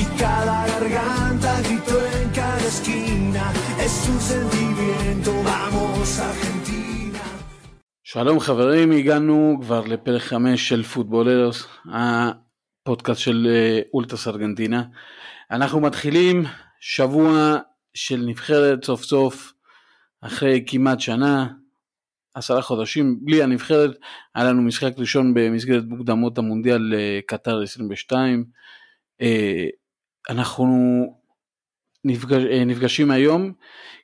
y cada garganta gritó en cada esquina. Es un sentimiento, vamos Argentina. שלום חברים, הגענו כבר לפרק 5 של פוטבולרס, הפודקאסט של אה, אולטרס ארגנטינה. אנחנו מתחילים שבוע של נבחרת סוף סוף, אחרי כמעט שנה, עשרה חודשים בלי הנבחרת, היה לנו משחק ראשון במסגרת מוקדמות המונדיאל אה, קטר 22. אה, אנחנו נפגש, אה, נפגשים היום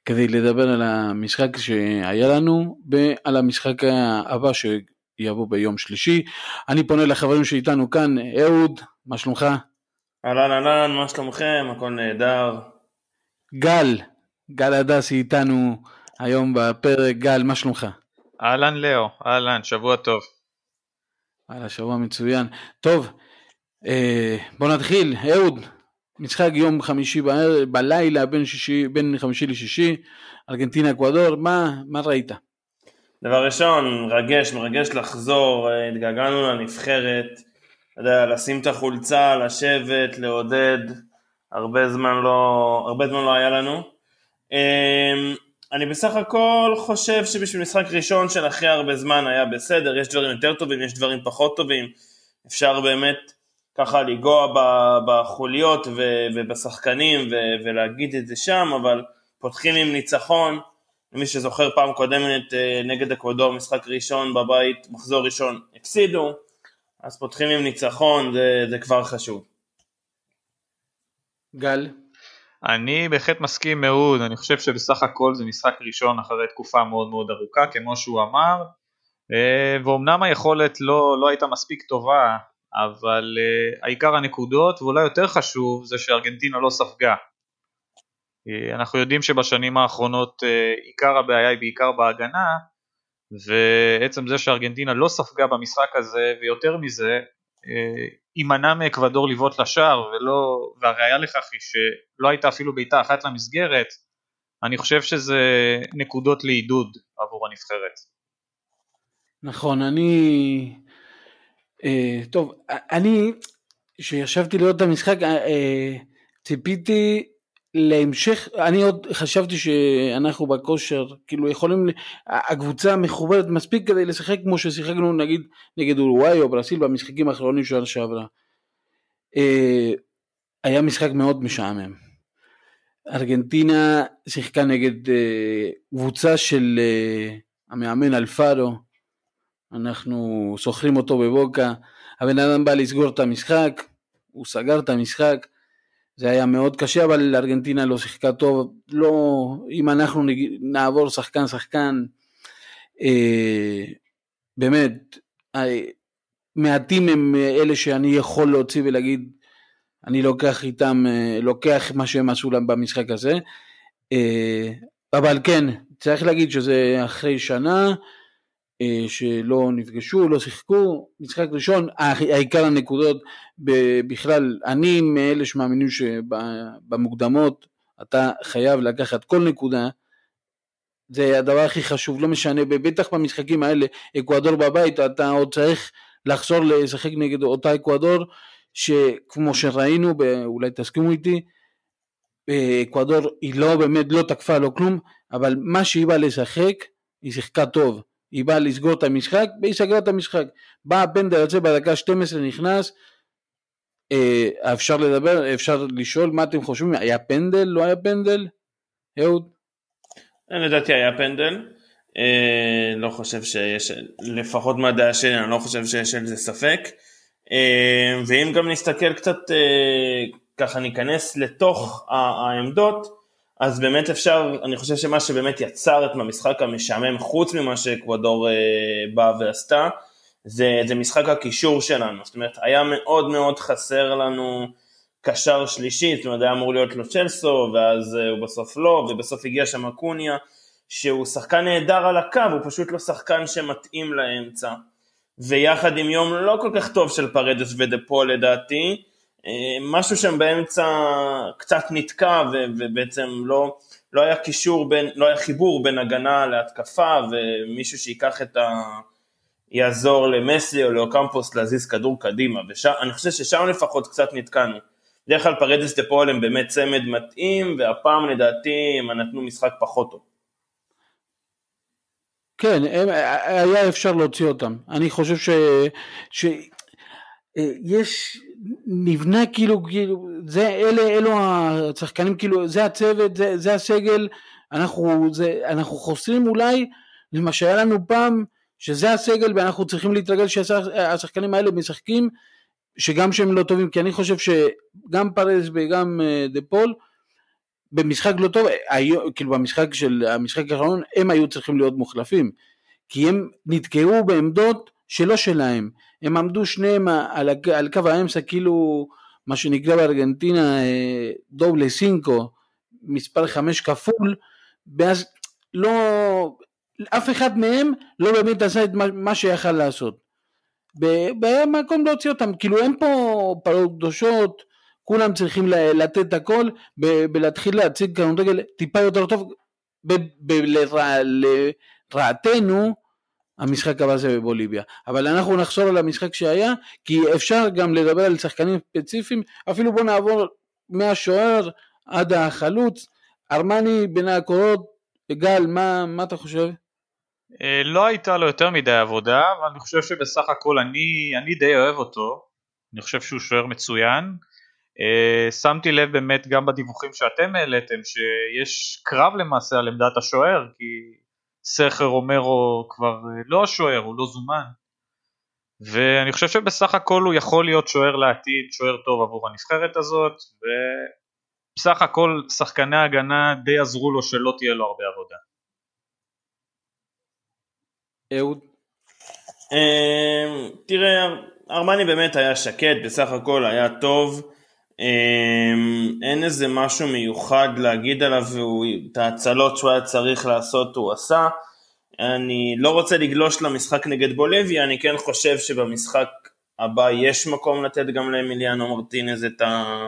כדי לדבר על המשחק שהיה לנו ועל המשחק הבא שיבוא ביום שלישי. אני פונה לחברים שאיתנו כאן, אהוד, מה שלומך? אהלן אהלן, מה שלומכם? הכל נהדר. גל, גל הדסי איתנו היום בפרק, גל, מה שלומך? אהלן לאו, אהלן, שבוע טוב. וואלה, שבוע מצוין. טוב, אה, בוא נתחיל. אהוד, משחק יום חמישי בערב, בלילה בין, שישי, בין חמישי לשישי, ארגנטינה אקוודור, מה, מה ראית? דבר ראשון, מרגש, מרגש לחזור, אה, התגעגענו לנבחרת, יודע, לשים את החולצה, לשבת, לעודד, הרבה זמן לא, הרבה זמן לא היה לנו. אה, אני בסך הכל חושב שבשביל משחק ראשון של אחרי הרבה זמן היה בסדר, יש דברים יותר טובים, יש דברים פחות טובים, אפשר באמת ככה לנגוע בחוליות ובשחקנים ולהגיד את זה שם, אבל פותחים עם ניצחון, למי שזוכר פעם קודמת אה, נגד אקוודור, משחק ראשון בבית, מחזור ראשון, הפסידו, אז פותחים עם ניצחון, זה, זה כבר חשוב. גל? אני בהחלט מסכים מאוד, אני חושב שבסך הכל זה משחק ראשון אחרי תקופה מאוד מאוד ארוכה, כמו שהוא אמר, אה, ואומנם היכולת לא, לא הייתה מספיק טובה, אבל uh, העיקר הנקודות, ואולי יותר חשוב, זה שארגנטינה לא ספגה. Uh, אנחנו יודעים שבשנים האחרונות uh, עיקר הבעיה היא בעיקר בהגנה, ועצם זה שארגנטינה לא ספגה במשחק הזה, ויותר מזה, יימנע מאקוודור לבעוט לשער, ולא, והראיה לכך היא שלא הייתה אפילו בעיטה אחת למסגרת, אני חושב שזה נקודות לעידוד עבור הנבחרת. נכון, אני Uh, טוב, אני, כשישבתי לראות את המשחק, uh, ציפיתי להמשך, אני עוד חשבתי שאנחנו בכושר, כאילו יכולים, הקבוצה מחוברת מספיק כדי לשחק כמו ששיחקנו נגיד נגד אורוואי או ברסיל במשחקים האחרונים של שעברה. היה משחק מאוד משעמם. ארגנטינה שיחקה נגד קבוצה של המאמן אלפארו, אנחנו שוכרים אותו בבוקה, הבן אדם בא לסגור את המשחק, הוא סגר את המשחק, זה היה מאוד קשה, אבל ארגנטינה לא שיחקה טוב, לא, אם אנחנו נעבור שחקן שחקן, אה, באמת, אה, מעטים הם אלה שאני יכול להוציא ולהגיד, אני לוקח איתם, אה, לוקח מה שהם עשו להם במשחק הזה, אה, אבל כן, צריך להגיד שזה אחרי שנה, שלא נפגשו, לא שיחקו, משחק ראשון, העיקר הנקודות בכלל, אני מאלה שמאמינים שבמוקדמות אתה חייב לקחת כל נקודה, זה הדבר הכי חשוב, לא משנה, בטח במשחקים האלה, אקוודור בבית, אתה עוד צריך לחזור לשחק נגד אותה אקוודור, שכמו שראינו, אולי תסכימו איתי, אה, אקוודור היא לא באמת לא תקפה לא כלום, אבל מה שהיא באה לשחק, היא שיחקה טוב. היא באה לסגור את המשחק, והיא סגרה את המשחק. בא הפנדל הזה בדקה 12 נכנס, אה, אפשר לדבר, אפשר לשאול מה אתם חושבים, היה פנדל, לא היה פנדל? אהוד? לדעתי היה פנדל, אה, לא חושב שיש, לפחות מהדעה שלי, אני לא חושב שיש על זה ספק. אה, ואם גם נסתכל קצת, אה, ככה ניכנס לתוך העמדות, אז באמת אפשר, אני חושב שמה שבאמת יצר את המשחק המשעמם, חוץ ממה שאקוודור אה, באה ועשתה, זה, זה משחק הקישור שלנו, זאת אומרת היה מאוד מאוד חסר לנו קשר שלישי, זאת אומרת היה אמור להיות לו צ'לסו, ואז אה, הוא בסוף לא, ובסוף הגיע שם אקוניה, שהוא שחקן נהדר על הקו, הוא פשוט לא שחקן שמתאים לאמצע, ויחד עם יום לא כל כך טוב של פרדס ודה לדעתי, אה, משהו שם באמצע קצת נתקע ובעצם לא, לא היה קישור בין, לא היה חיבור בין הגנה להתקפה ומישהו שיקח את ה... יעזור למסי או לאוקמפוס להזיז כדור קדימה, ואני חושב ששם לפחות קצת נתקענו. בדרך כלל פרדס דה פועל הם באמת צמד מתאים, והפעם לדעתי הם נתנו משחק פחות טוב. כן, הם, היה אפשר להוציא אותם. אני חושב ש... ש... אה, יש, נבנה כאילו, כאילו, זה, אלה, אלו השחקנים, כאילו, זה הצוות, זה, זה הסגל, אנחנו, זה, אנחנו חוסרים אולי למה שהיה לנו פעם, שזה הסגל ואנחנו צריכים להתרגל שהשחקנים האלה משחקים, שגם שהם לא טובים, כי אני חושב שגם פרס וגם אה, דה פול, במשחק לא טוב, היו, כאילו במשחק של המשחק האחרון הם היו צריכים להיות מוחלפים כי הם נתקעו בעמדות שלא שלהם הם עמדו שניהם על, על קו האמצע כאילו מה שנקרא בארגנטינה אה, דובלה סינקו מספר חמש כפול ואז לא אף אחד מהם לא באמת עשה את מה, מה שיכל לעשות. במקום להוציא אותם. כאילו אין פה פרות קדושות כולם צריכים לתת הכל ולהתחיל להציג כדורגל טיפה יותר טוב לרעתנו המשחק הבא זה בבוליביה. אבל אנחנו נחזור על המשחק שהיה כי אפשר גם לדבר על שחקנים ספציפיים. אפילו בוא נעבור מהשוער עד החלוץ. ארמני בין הקורות גל מה, מה אתה חושב? אה, לא הייתה לו יותר מדי עבודה אבל אני חושב שבסך הכל אני, אני די אוהב אותו. אני חושב שהוא שוער מצוין. Uh, שמתי לב באמת גם בדיווחים שאתם העליתם שיש קרב למעשה על עמדת השוער כי סכר אומרו כבר uh, לא השוער, הוא לא זומן ואני חושב שבסך הכל הוא יכול להיות שוער לעתיד, שוער טוב עבור הנבחרת הזאת ובסך הכל שחקני ההגנה די עזרו לו שלא תהיה לו הרבה עבודה. אהוד? Uh, תראה, ארמני באמת היה שקט, בסך הכל היה טוב אמ, אין איזה משהו מיוחד להגיד עליו, ואת ההצלות שהוא היה צריך לעשות הוא עשה. אני לא רוצה לגלוש למשחק נגד בולביה, אני כן חושב שבמשחק הבא יש מקום לתת גם לאמיליאנו מרטינז את, ה...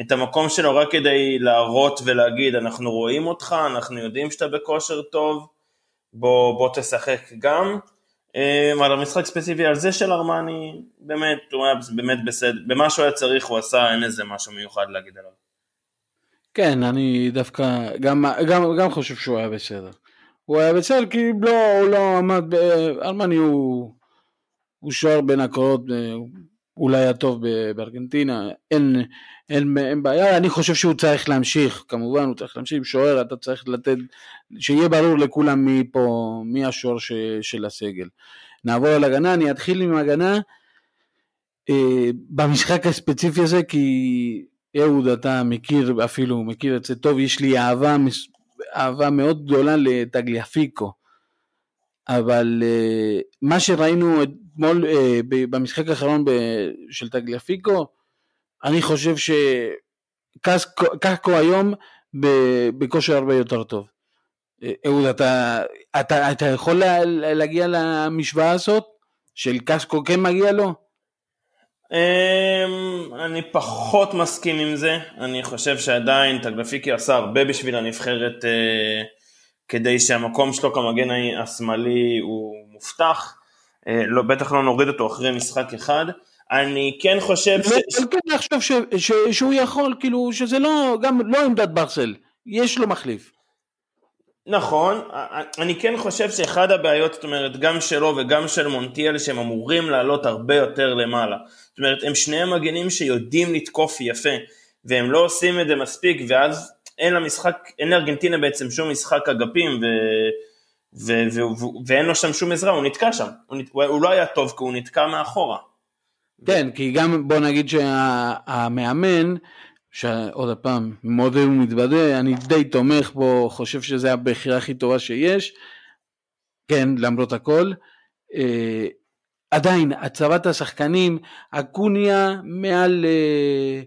את המקום שלו רק כדי להראות ולהגיד אנחנו רואים אותך, אנחנו יודעים שאתה בכושר טוב, בוא, בוא תשחק גם. אמ, על המשחק ספציפי על זה של ארמני, באמת, הוא היה באמת בסדר, במה שהוא היה צריך הוא עשה, אין איזה משהו מיוחד להגיד עליו. כן, אני דווקא גם, גם, גם חושב שהוא היה בסדר. הוא היה בסדר כי לא, הוא לא עמד, ארמני הוא, הוא שוער בין הקורות, אולי הטוב בארגנטינה, אין, אין, אין בעיה, אני חושב שהוא צריך להמשיך, כמובן הוא צריך להמשיך, שוער אתה צריך לתת, שיהיה ברור לכולם מי פה, מי השוער של הסגל. נעבור על הגנה, אני אתחיל עם הגנה אה, במשחק הספציפי הזה, כי אהוד אתה מכיר, אפילו מכיר את זה טוב, יש לי אהבה, אהבה מאוד גדולה לטגליאפיקו. אבל uh, מה שראינו אתמול uh, במשחק האחרון של טגליאפיקו, אני חושב שקקו היום בכושר הרבה יותר טוב. אה, אהוד, אתה, אתה, אתה יכול לה, להגיע למשוואה הזאת של קסקו כן מגיע לו? אמ, אני פחות מסכים עם זה, אני חושב שעדיין טגלפיקי עשה הרבה בשביל הנבחרת כדי שהמקום שלו כמגן השמאלי הוא מובטח, אה, לא, בטח לא נוריד אותו אחרי משחק אחד. אני כן חושב ש... אני כן חושב שהוא יכול, כאילו, שזה לא, גם לא עמדת ברסל, יש לו מחליף. נכון, אני כן חושב שאחד הבעיות, זאת אומרת, גם שלו וגם של מונטיאל, שהם אמורים לעלות הרבה יותר למעלה. זאת אומרת, הם שניהם מגנים שיודעים לתקוף יפה, והם לא עושים את זה מספיק, ואז אין למשחק, אין לארגנטינה בעצם שום משחק אגפים ו, ו, ו, ו, ואין לו שם שום עזרה, הוא נתקע שם, הוא, נת, הוא לא היה טוב כי הוא נתקע מאחורה. כן, כי גם בוא נגיד שהמאמן, שעוד פעם, מודה ומתוודה, אני די תומך בו, חושב שזה הבחירה הכי טובה שיש, כן, למרות הכל. אה, עדיין, הצבת השחקנים, אקוניה מעל... אה,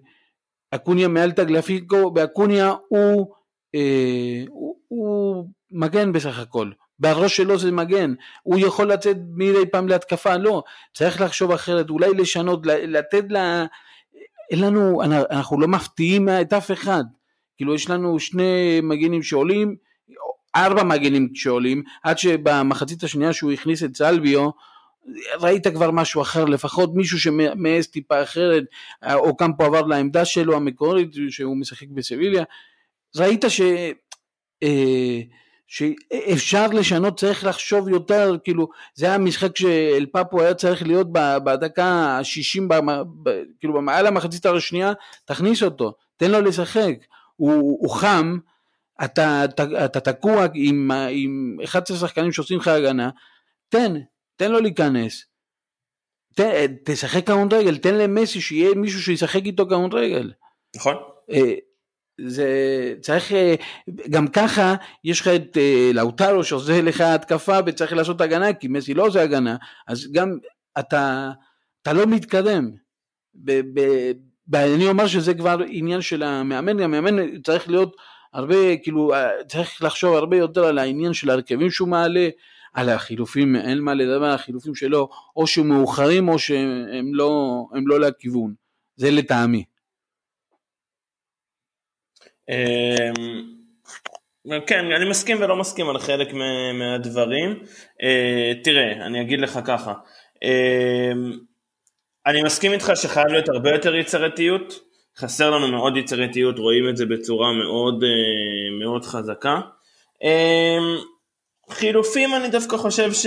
אקוניה מעל טגלפיקו, ואקוניה הוא, אה, הוא, הוא מגן בסך הכל. בראש שלו זה מגן, הוא יכול לצאת מדי פעם להתקפה, לא, צריך לחשוב אחרת, אולי לשנות, לתת לה, אין לנו, אנחנו לא מפתיעים את אף אחד, כאילו יש לנו שני מגנים שעולים, ארבע מגנים שעולים, עד שבמחצית השנייה שהוא הכניס את סלביו, ראית כבר משהו אחר, לפחות מישהו שמעז טיפה אחרת, או קמפו עבר לעמדה שלו המקורית, שהוא משחק בסביליה, ראית ש... אה, שאפשר לשנות, צריך לחשוב יותר, כאילו, זה היה משחק שאלפפו היה צריך להיות בדקה ה-60, כאילו, במעל המחצית השנייה, תכניס אותו, תן לו לשחק, הוא, הוא חם, אתה, אתה, אתה תקוע עם, עם 11 שחקנים שעושים לך הגנה, תן, תן לו להיכנס. ת, תשחק כדורגל, תן למסי שיהיה מישהו שישחק איתו כדורגל. נכון. אה, זה צריך, אה, גם ככה יש לך את אה, לאוטרו שעושה לך התקפה וצריך לעשות הגנה כי מסי לא עושה הגנה, אז גם אתה, אתה לא מתקדם. ואני אומר שזה כבר עניין של המאמן, המאמן צריך להיות הרבה, כאילו, צריך לחשוב הרבה יותר על העניין של ההרכבים שהוא מעלה, על החילופים, אין מה לדבר על החילופים שלו, או שהם מאוחרים או שהם לא, לא לכיוון, זה לטעמי. אמ, כן, אני מסכים ולא מסכים על חלק מהדברים. אה, תראה, אני אגיד לך ככה, אמ, אני מסכים איתך שחייב להיות הרבה יותר יצירתיות, חסר לנו מאוד יצירתיות, רואים את זה בצורה מאוד, אה, מאוד חזקה. אמ, חילופים אני דווקא חושב ש...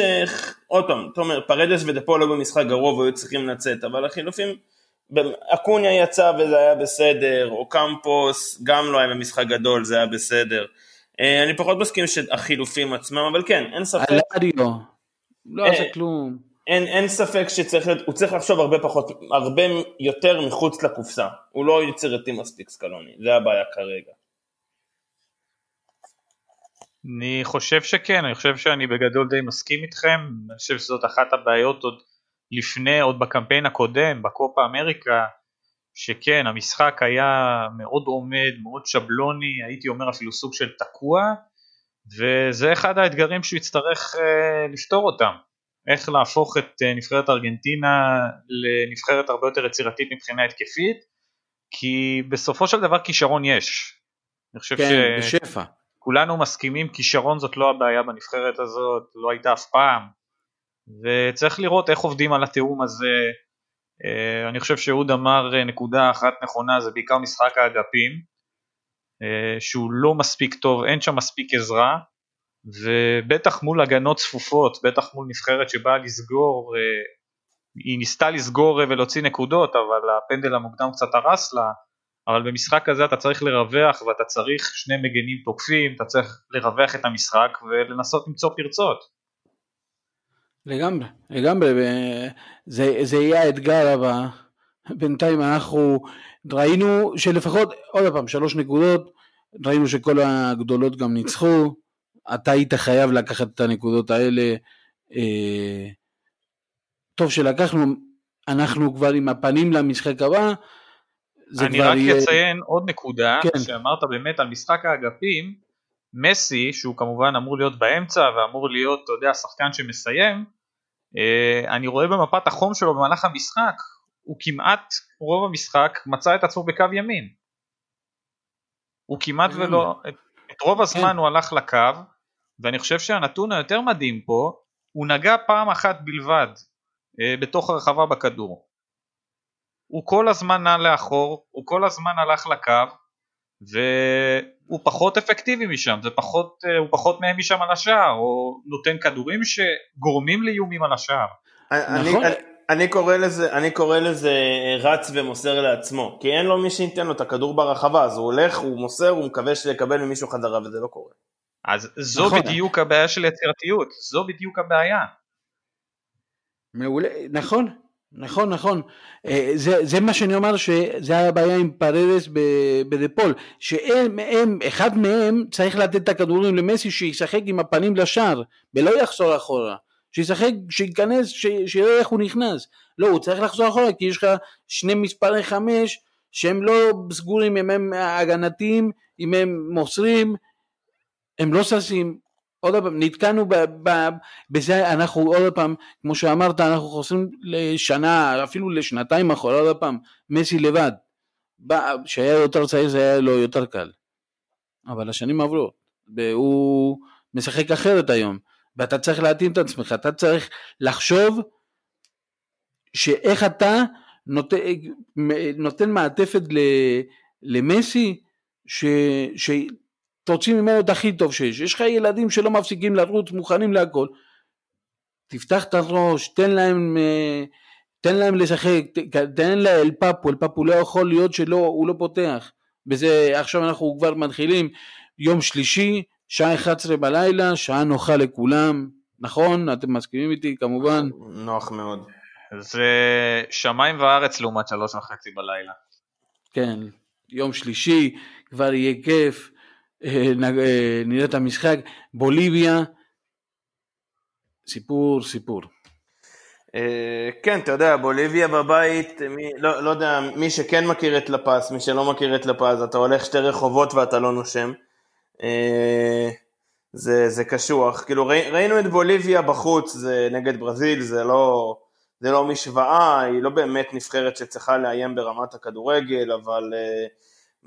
עוד פעם, אתה אומר, פרדס ודפולו במשחק גרוע והיו צריכים לצאת, אבל החילופים אקוניה יצא וזה היה בסדר, או קמפוס גם לא היה במשחק גדול, זה היה בסדר. אה, אני פחות מסכים שהחילופים עצמם, אבל כן, אין ספק. אלדיו, לא עשה אה, כלום. אין, אין ספק שצריך הוא צריך לחשוב הרבה פחות, הרבה יותר מחוץ לקופסה. הוא לא יצירתי מספיק סקלוני, זה הבעיה כרגע. אני חושב שכן, אני חושב שאני בגדול די מסכים איתכם, אני חושב שזאת אחת הבעיות עוד לפני, עוד בקמפיין הקודם, בקופה אמריקה, שכן, המשחק היה מאוד עומד, מאוד שבלוני, הייתי אומר אפילו סוג של תקוע, וזה אחד האתגרים שהוא יצטרך uh, לפתור אותם. איך להפוך את uh, נבחרת ארגנטינה לנבחרת הרבה יותר יצירתית מבחינה התקפית, כי בסופו של דבר כישרון יש. אני חושב כן, ש... בשפע. כולנו מסכימים כישרון זאת לא הבעיה בנבחרת הזאת, לא הייתה אף פעם. וצריך לראות איך עובדים על התיאום הזה. אה, אני חושב שאהוד אמר אה, נקודה אחת נכונה, זה בעיקר משחק האגפים, אה, שהוא לא מספיק טוב, אין שם מספיק עזרה, ובטח מול הגנות צפופות, בטח מול נבחרת שבאה לסגור, היא ניסתה לסגור ולהוציא נקודות, אבל הפנדל המוקדם קצת הרס לה, אבל במשחק הזה אתה צריך לרווח ואתה צריך שני מגנים תוקפים, אתה צריך לרווח את המשחק ולנסות למצוא פרצות. לגמרי, לגמרי, זה, זה יהיה האתגר הבא. בינתיים אנחנו ראינו שלפחות, עוד פעם, שלוש נקודות, ראינו שכל הגדולות גם ניצחו, אתה היית חייב לקחת את הנקודות האלה. אה, טוב שלקחנו, אנחנו כבר עם הפנים למשחק הבא. אני רק יהיה... אציין עוד נקודה, כן. שאמרת באמת על משחק האגפים, מסי, שהוא כמובן אמור להיות באמצע ואמור להיות, אתה יודע, שחקן שמסיים, אה, אני רואה במפת החום שלו במהלך המשחק, הוא כמעט, רוב המשחק, מצא את עצמו בקו ימין. הוא כמעט ולא, את, את רוב הזמן כן. הוא הלך לקו, ואני חושב שהנתון היותר מדהים פה, הוא נגע פעם אחת בלבד אה, בתוך הרחבה בכדור. הוא כל הזמן נע לאחור, הוא כל הזמן הלך לקו, והוא פחות אפקטיבי משם, זה פחות, אה, הוא פחות מהם משם על השער, או נותן כדורים שגורמים לאיומים על השער. אני, נכון. אני, אני, קורא לזה, אני קורא לזה רץ ומוסר לעצמו, כי אין לו מי שייתן לו את הכדור ברחבה, אז הוא הולך, הוא מוסר, הוא מקווה שיקבל ממישהו חזרה וזה לא קורה. אז זו נכון. בדיוק הבעיה של יצירתיות, זו בדיוק הבעיה. מעולה, נכון, נכון, נכון. אה, זה, זה מה שאני אומר שזה היה הבעיה עם פרדס בדפול, שהם, הם, אחד מהם צריך לתת את הכדורים למסי שישחק עם הפנים לשער ולא יחזור אחורה. שישחק, שייכנס, שיראה איך הוא נכנס. לא, הוא צריך לחזור אחורה כי יש לך שני מספרי חמש שהם לא סגורים אם הם הגנתיים, אם הם מוסרים, הם לא ששים, עוד פעם, נתקענו בזה, אנחנו עוד פעם, כמו שאמרת, אנחנו חוזרים לשנה, אפילו לשנתיים אחורה, עוד פעם, מסי לבד. כשהיה יותר צעיר זה היה לו יותר קל. אבל השנים עברו, והוא משחק אחרת היום, ואתה צריך להתאים את עצמך, אתה צריך לחשוב שאיך אתה נות, נותן מעטפת ל, למסי, ש, שתוציא ממנו את הכי טוב שיש. יש לך ילדים שלא מפסיקים לרוץ, מוכנים להכל. תפתח את הראש, תן להם, אה, תן להם לשחק, תן לאל פאפו, אל פאפו לא יכול להיות שהוא לא פותח. וזה, עכשיו אנחנו כבר מתחילים יום שלישי, שעה 11 בלילה, שעה נוחה לכולם, נכון? אתם מסכימים איתי כמובן? נוח מאוד. זה שמיים וארץ לעומת שלוש וחצי בלילה. כן, יום שלישי, כבר יהיה כיף, נראה את המשחק, בוליביה, סיפור, סיפור. אה, כן, אתה יודע, בוליביה בבית, מי, לא, לא יודע, מי שכן מכיר את לפס, מי שלא מכיר את לפס, אתה הולך שתי רחובות ואתה לא נושם. זה, זה קשוח. כאילו ראי, ראינו את בוליביה בחוץ, זה נגד ברזיל, זה לא, זה לא משוואה, היא לא באמת נבחרת שצריכה לאיים ברמת הכדורגל, אבל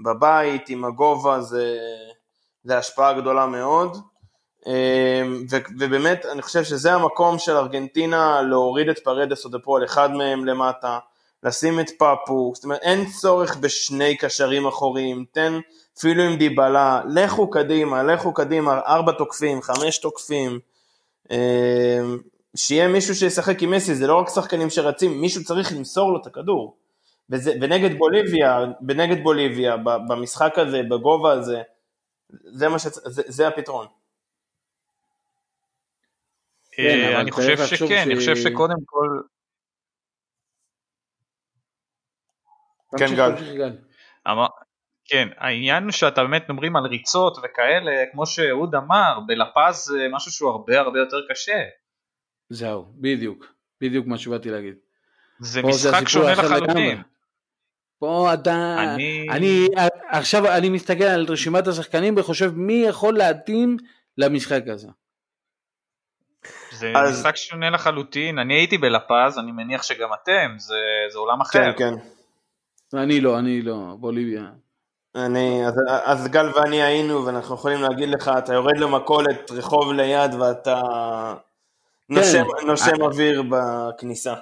בבית עם הגובה זה, זה השפעה גדולה מאוד. ו, ובאמת אני חושב שזה המקום של ארגנטינה להוריד את פרדס או דפול, אחד מהם למטה, לשים את פאפו, זאת אומרת אין צורך בשני קשרים אחוריים, תן אפילו עם דיבלה, לכו קדימה, לכו קדימה, ארבע תוקפים, חמש תוקפים, אה, שיהיה מישהו שישחק עם מסי, זה לא רק שחקנים שרצים, מישהו צריך למסור לו את הכדור. וזה, ונגד בוליביה, בנגד בוליביה, במשחק הזה, בגובה הזה, זה, מה שצ... זה, זה הפתרון. כן, אני חושב שכן, אני חושב שקודם כל... כן, גל. כן, העניין הוא שאתה באמת מדברים על ריצות וכאלה, כמו שאהוד אמר, בלפז זה משהו שהוא הרבה הרבה יותר קשה. זהו, בדיוק, בדיוק מה שבאתי להגיד. זה משחק שונה לחלוטין. פה אתה, אני... אני עכשיו אני מסתכל על רשימת השחקנים וחושב מי יכול להתאים למשחק הזה. זה אז... משחק שונה לחלוטין, אני הייתי בלפז, אני מניח שגם אתם, זה, זה עולם אחר. כן, כן. אני לא, אני לא, בוליביה. אני, אז, אז גל ואני היינו, ואנחנו יכולים להגיד לך, אתה יורד למכולת רחוב ליד ואתה נושם, כן. נושם אני... אוויר בכניסה.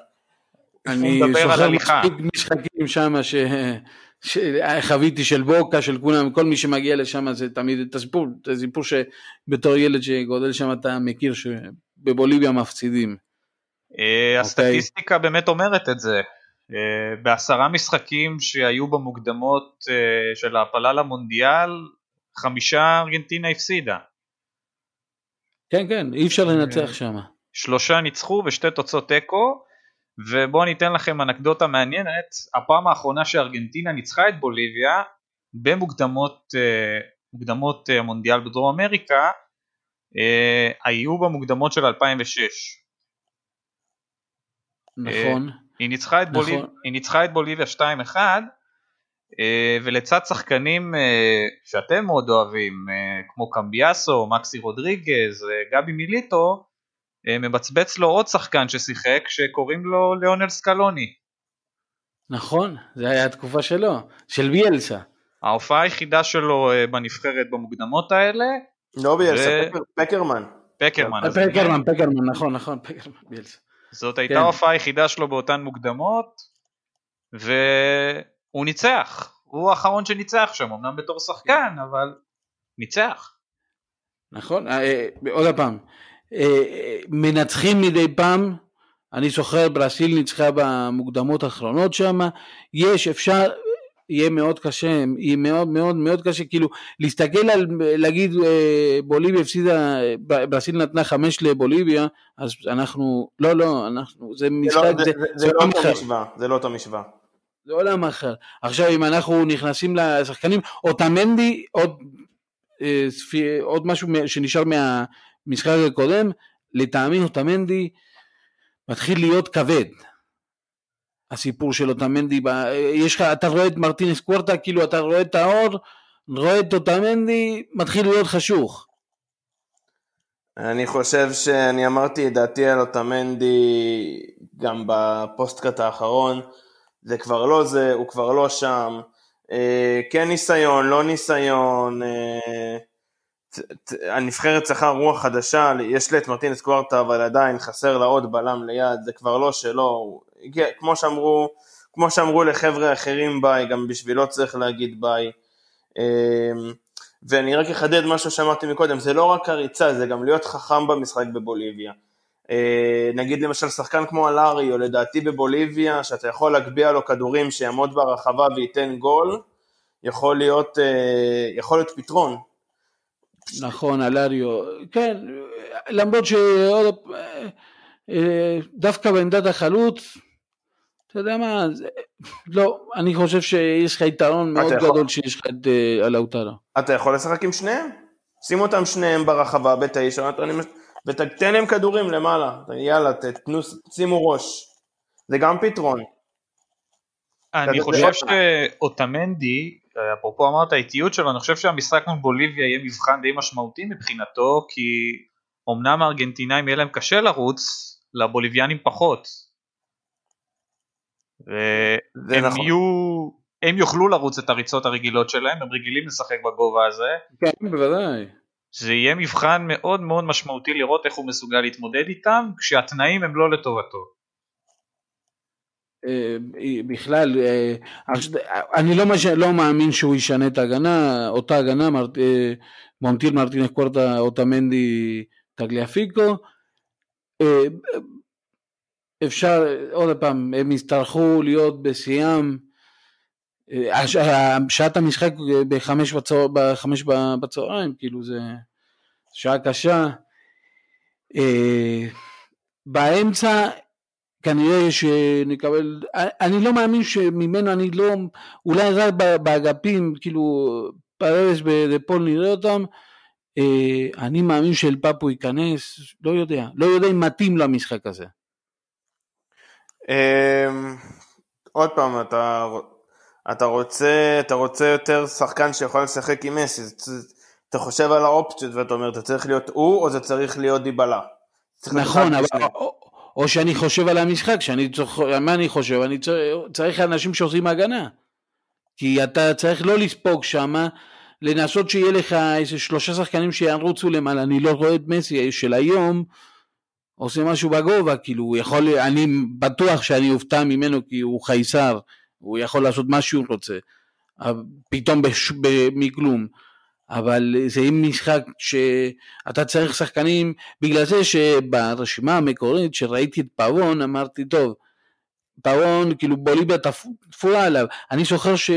אני זוכר מספיק משחקים שם ש... שחוויתי של בוקה, של כולם, כל מי שמגיע לשם זה תמיד את הסיפור, זה סיפור שבתור ילד שגודל שם אתה מכיר שבבוליביה מפסידים. אה, הסטטיסטיקה באמת אומרת את זה, אה, בעשרה משחקים שהיו במוקדמות אה, של ההפלה למונדיאל, חמישה ארגנטינה הפסידה. כן, כן, אי אפשר לנצח שם. שלושה ניצחו ושתי תוצאות תיקו, ובואו ניתן לכם אנקדוטה מעניינת, הפעם האחרונה שארגנטינה ניצחה את בוליביה, במוקדמות אה, מוקדמות המונדיאל בדרום אמריקה, היו במוקדמות של 2006. נכון. היא ניצחה את, נכון. בוליב... היא ניצחה את בוליביה 2-1 אה, ולצד שחקנים אה, שאתם מאוד אוהבים אה, כמו קמביאסו, מקסי רודריגז, גבי מיליטו מבצבץ לו עוד שחקן ששיחק שקוראים לו ליאונל סקלוני. נכון, זה היה התקופה שלו, של ביאלסה. ההופעה היחידה שלו בנבחרת במוקדמות האלה. לא ביאלסה, ו... פקרמן. פקרמן. פקרמן, פקרמן, נכון, נכון, פקרמן, ביאלסה. זאת הייתה כן. ההופעה כן. היחידה שלו באותן מוקדמות, והוא ניצח. הוא האחרון שניצח שם, אמנם בתור שחקן, אבל ניצח. נכון, אה, אה, עוד פעם, אה, מנצחים מדי פעם, אני זוכר ברסיל ניצחה במוקדמות האחרונות שם, יש, אפשר, יהיה מאוד קשה, יהיה מאוד מאוד מאוד קשה, כאילו להסתכל על, להגיד אה, בוליביה הפסידה, ברסיל נתנה חמש לבוליביה, אז אנחנו, לא לא, אנחנו, זה משחק, זה, זה, זה, זה לא אותו משוואה, זה לא אותו משוואה. זה עולם אחר. עכשיו אם אנחנו נכנסים לשחקנים, אוטמנדי, עוד, אה, עוד משהו שנשאר מהמשחק הקודם, לטעמי אוטמנדי מתחיל להיות כבד. הסיפור של אוטמנדי, יש לך, אתה רואה את מרטינס קוורטה, כאילו אתה רואה את האור, רואה את אוטמנדי, מתחיל להיות חשוך. אני חושב שאני אמרתי את דעתי על אוטמנדי גם בפוסטקאט האחרון, זה כבר לא זה, הוא כבר לא שם, אה, כן ניסיון, לא ניסיון, אה, הנבחרת צריכה רוח חדשה, יש לי את מרטינס קוורטה, אבל עדיין חסר לה עוד בלם ליד, זה כבר לא שלו, כמו שאמרו, כמו שאמרו לחבר'ה אחרים ביי, גם בשבילו צריך להגיד ביי. אמ, ואני רק אחדד משהו שאמרתי מקודם, זה לא רק הריצה, זה גם להיות חכם במשחק בבוליביה. אה, נגיד למשל שחקן כמו אלארי, או לדעתי בבוליביה, שאתה יכול להגביה לו כדורים שיעמוד ברחבה וייתן גול, יכול להיות, אה, יכול להיות פתרון. נכון, אלריו, כן, למרות שעוד, אה, דווקא בעמדת החלוץ, אתה יודע מה, זה, לא, אני חושב שיש לך יתרון מאוד יכול- גדול שיש לך את אה, אלאוטרה. אתה יכול לשחק עם שניהם? שים אותם שניהם ברחבה בתשע, ותן- ותתן להם כדורים למעלה, יאללה, תתנו, שימו ראש. זה גם פתרון. אני חושב שאוטמנדי, אפרופו אמרת האיטיות שלו, אני חושב שהמשחק מול בוליביה יהיה מבחן די משמעותי מבחינתו, כי אמנם הארגנטינאים יהיה להם קשה לרוץ, לבוליביאנים פחות. זה והם נכון. יהיו, הם יוכלו לרוץ את הריצות הרגילות שלהם, הם רגילים לשחק בגובה הזה. כן, בוודאי. זה יהיה מבחן מאוד מאוד משמעותי לראות איך הוא מסוגל להתמודד איתם, כשהתנאים הם לא לטובתו. אה, בכלל, אה, אני לא. לא מאמין שהוא ישנה את ההגנה, אותה הגנה, מרט... אה, מונטיל מרטינס קורטה, אוטמנדי, טגליאפיקו. אה, אפשר, עוד פעם, הם יצטרכו להיות בשיאם. שעת המשחק בחמש, בצהר... בחמש בצהריים, כאילו זה שעה קשה. באמצע כנראה שנקבל, אני לא מאמין שממנו אני לא, אולי רק באגפים, כאילו פרס ודפול נראה אותם, אה, אני מאמין שאל פאפו ייכנס, לא יודע, לא יודע אם מתאים למשחק הזה. אמ, עוד פעם, אתה, אתה, רוצה, אתה רוצה יותר שחקן שיכול לשחק עם מסי, אתה חושב על האופציות ואתה אומר, זה צריך להיות הוא או זה צריך להיות דיבלה? נכון, אבל. או, שאני חושב על המשחק, שאני צוח, מה אני חושב? אני צריך, צריך אנשים שעושים הגנה. כי אתה צריך לא לספוג שמה, לנסות שיהיה לך איזה שלושה שחקנים שירוצו למעלה, אני לא רואה את מסי של היום עושה משהו בגובה, כאילו הוא יכול, אני בטוח שאני אופתע ממנו כי הוא חייסר, הוא יכול לעשות מה שהוא רוצה, אבל פתאום בש, ב, מכלום. אבל זה עם משחק שאתה צריך שחקנים, בגלל זה שברשימה המקורית שראיתי את פאבון אמרתי טוב, פאבון כאילו בוליביה תפ- תפורה עליו, אני זוכר ש...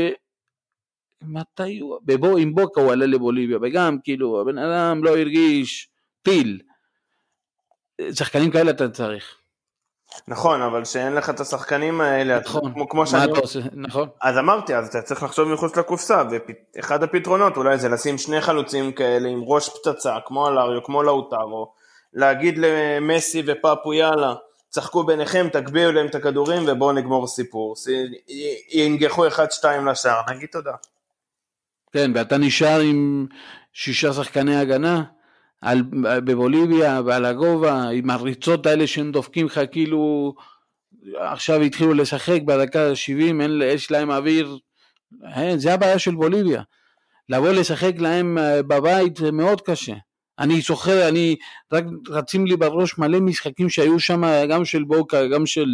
מתי הוא, בבו, עם בוקה הוא עלה לבוליביה וגם כאילו הבן אדם לא הרגיש טיל, שחקנים כאלה אתה צריך, נכון, אבל שאין לך את השחקנים האלה, נכון, כמו, כמו שאני... אתה עושה, נכון, אז אמרתי, אז אתה צריך לחשוב מחוץ לקופסה, ואחד הפתרונות אולי זה לשים שני חלוצים כאלה עם ראש פצצה, כמו אלריו, כמו לאוטרו, להגיד למסי ופפו יאללה, צחקו ביניכם, תגביהו להם את הכדורים ובואו נגמור סיפור. ינגחו אחד שתיים לשער, נגיד תודה. כן, ואתה נשאר עם שישה שחקני הגנה על, בבוליביה ועל הגובה, עם הריצות האלה שהם דופקים לך כאילו עכשיו התחילו לשחק בדקה ה-70, יש להם אוויר, אין, זה הבעיה של בוליביה. לבוא לשחק להם אה, בבית זה מאוד קשה. אני זוכר, אני, רק רצים לי בראש מלא משחקים שהיו שם, גם של בוקה, גם של,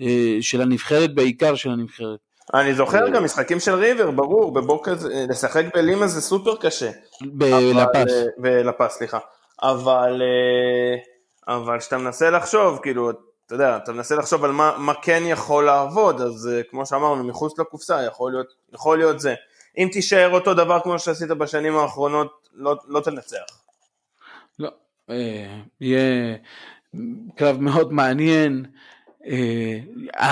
אה, של הנבחרת, בעיקר של הנבחרת. אני זוכר אה, גם משחקים של ריבר, ברור, בבוקר, זה- לשחק בלימה זה סופר קשה. בלפס. אבל, אה, בלפס, סליחה. אבל, אה, אבל כשאתה מנסה לחשוב, כאילו, אתה יודע, אתה מנסה לחשוב על מה, מה כן יכול לעבוד, אז אה, כמו שאמרנו, מחוץ לקופסה יכול להיות, יכול להיות זה. אם תישאר אותו דבר כמו שעשית בשנים האחרונות, לא, לא תנצח. לא, אה, יהיה קרב מאוד מעניין. אה,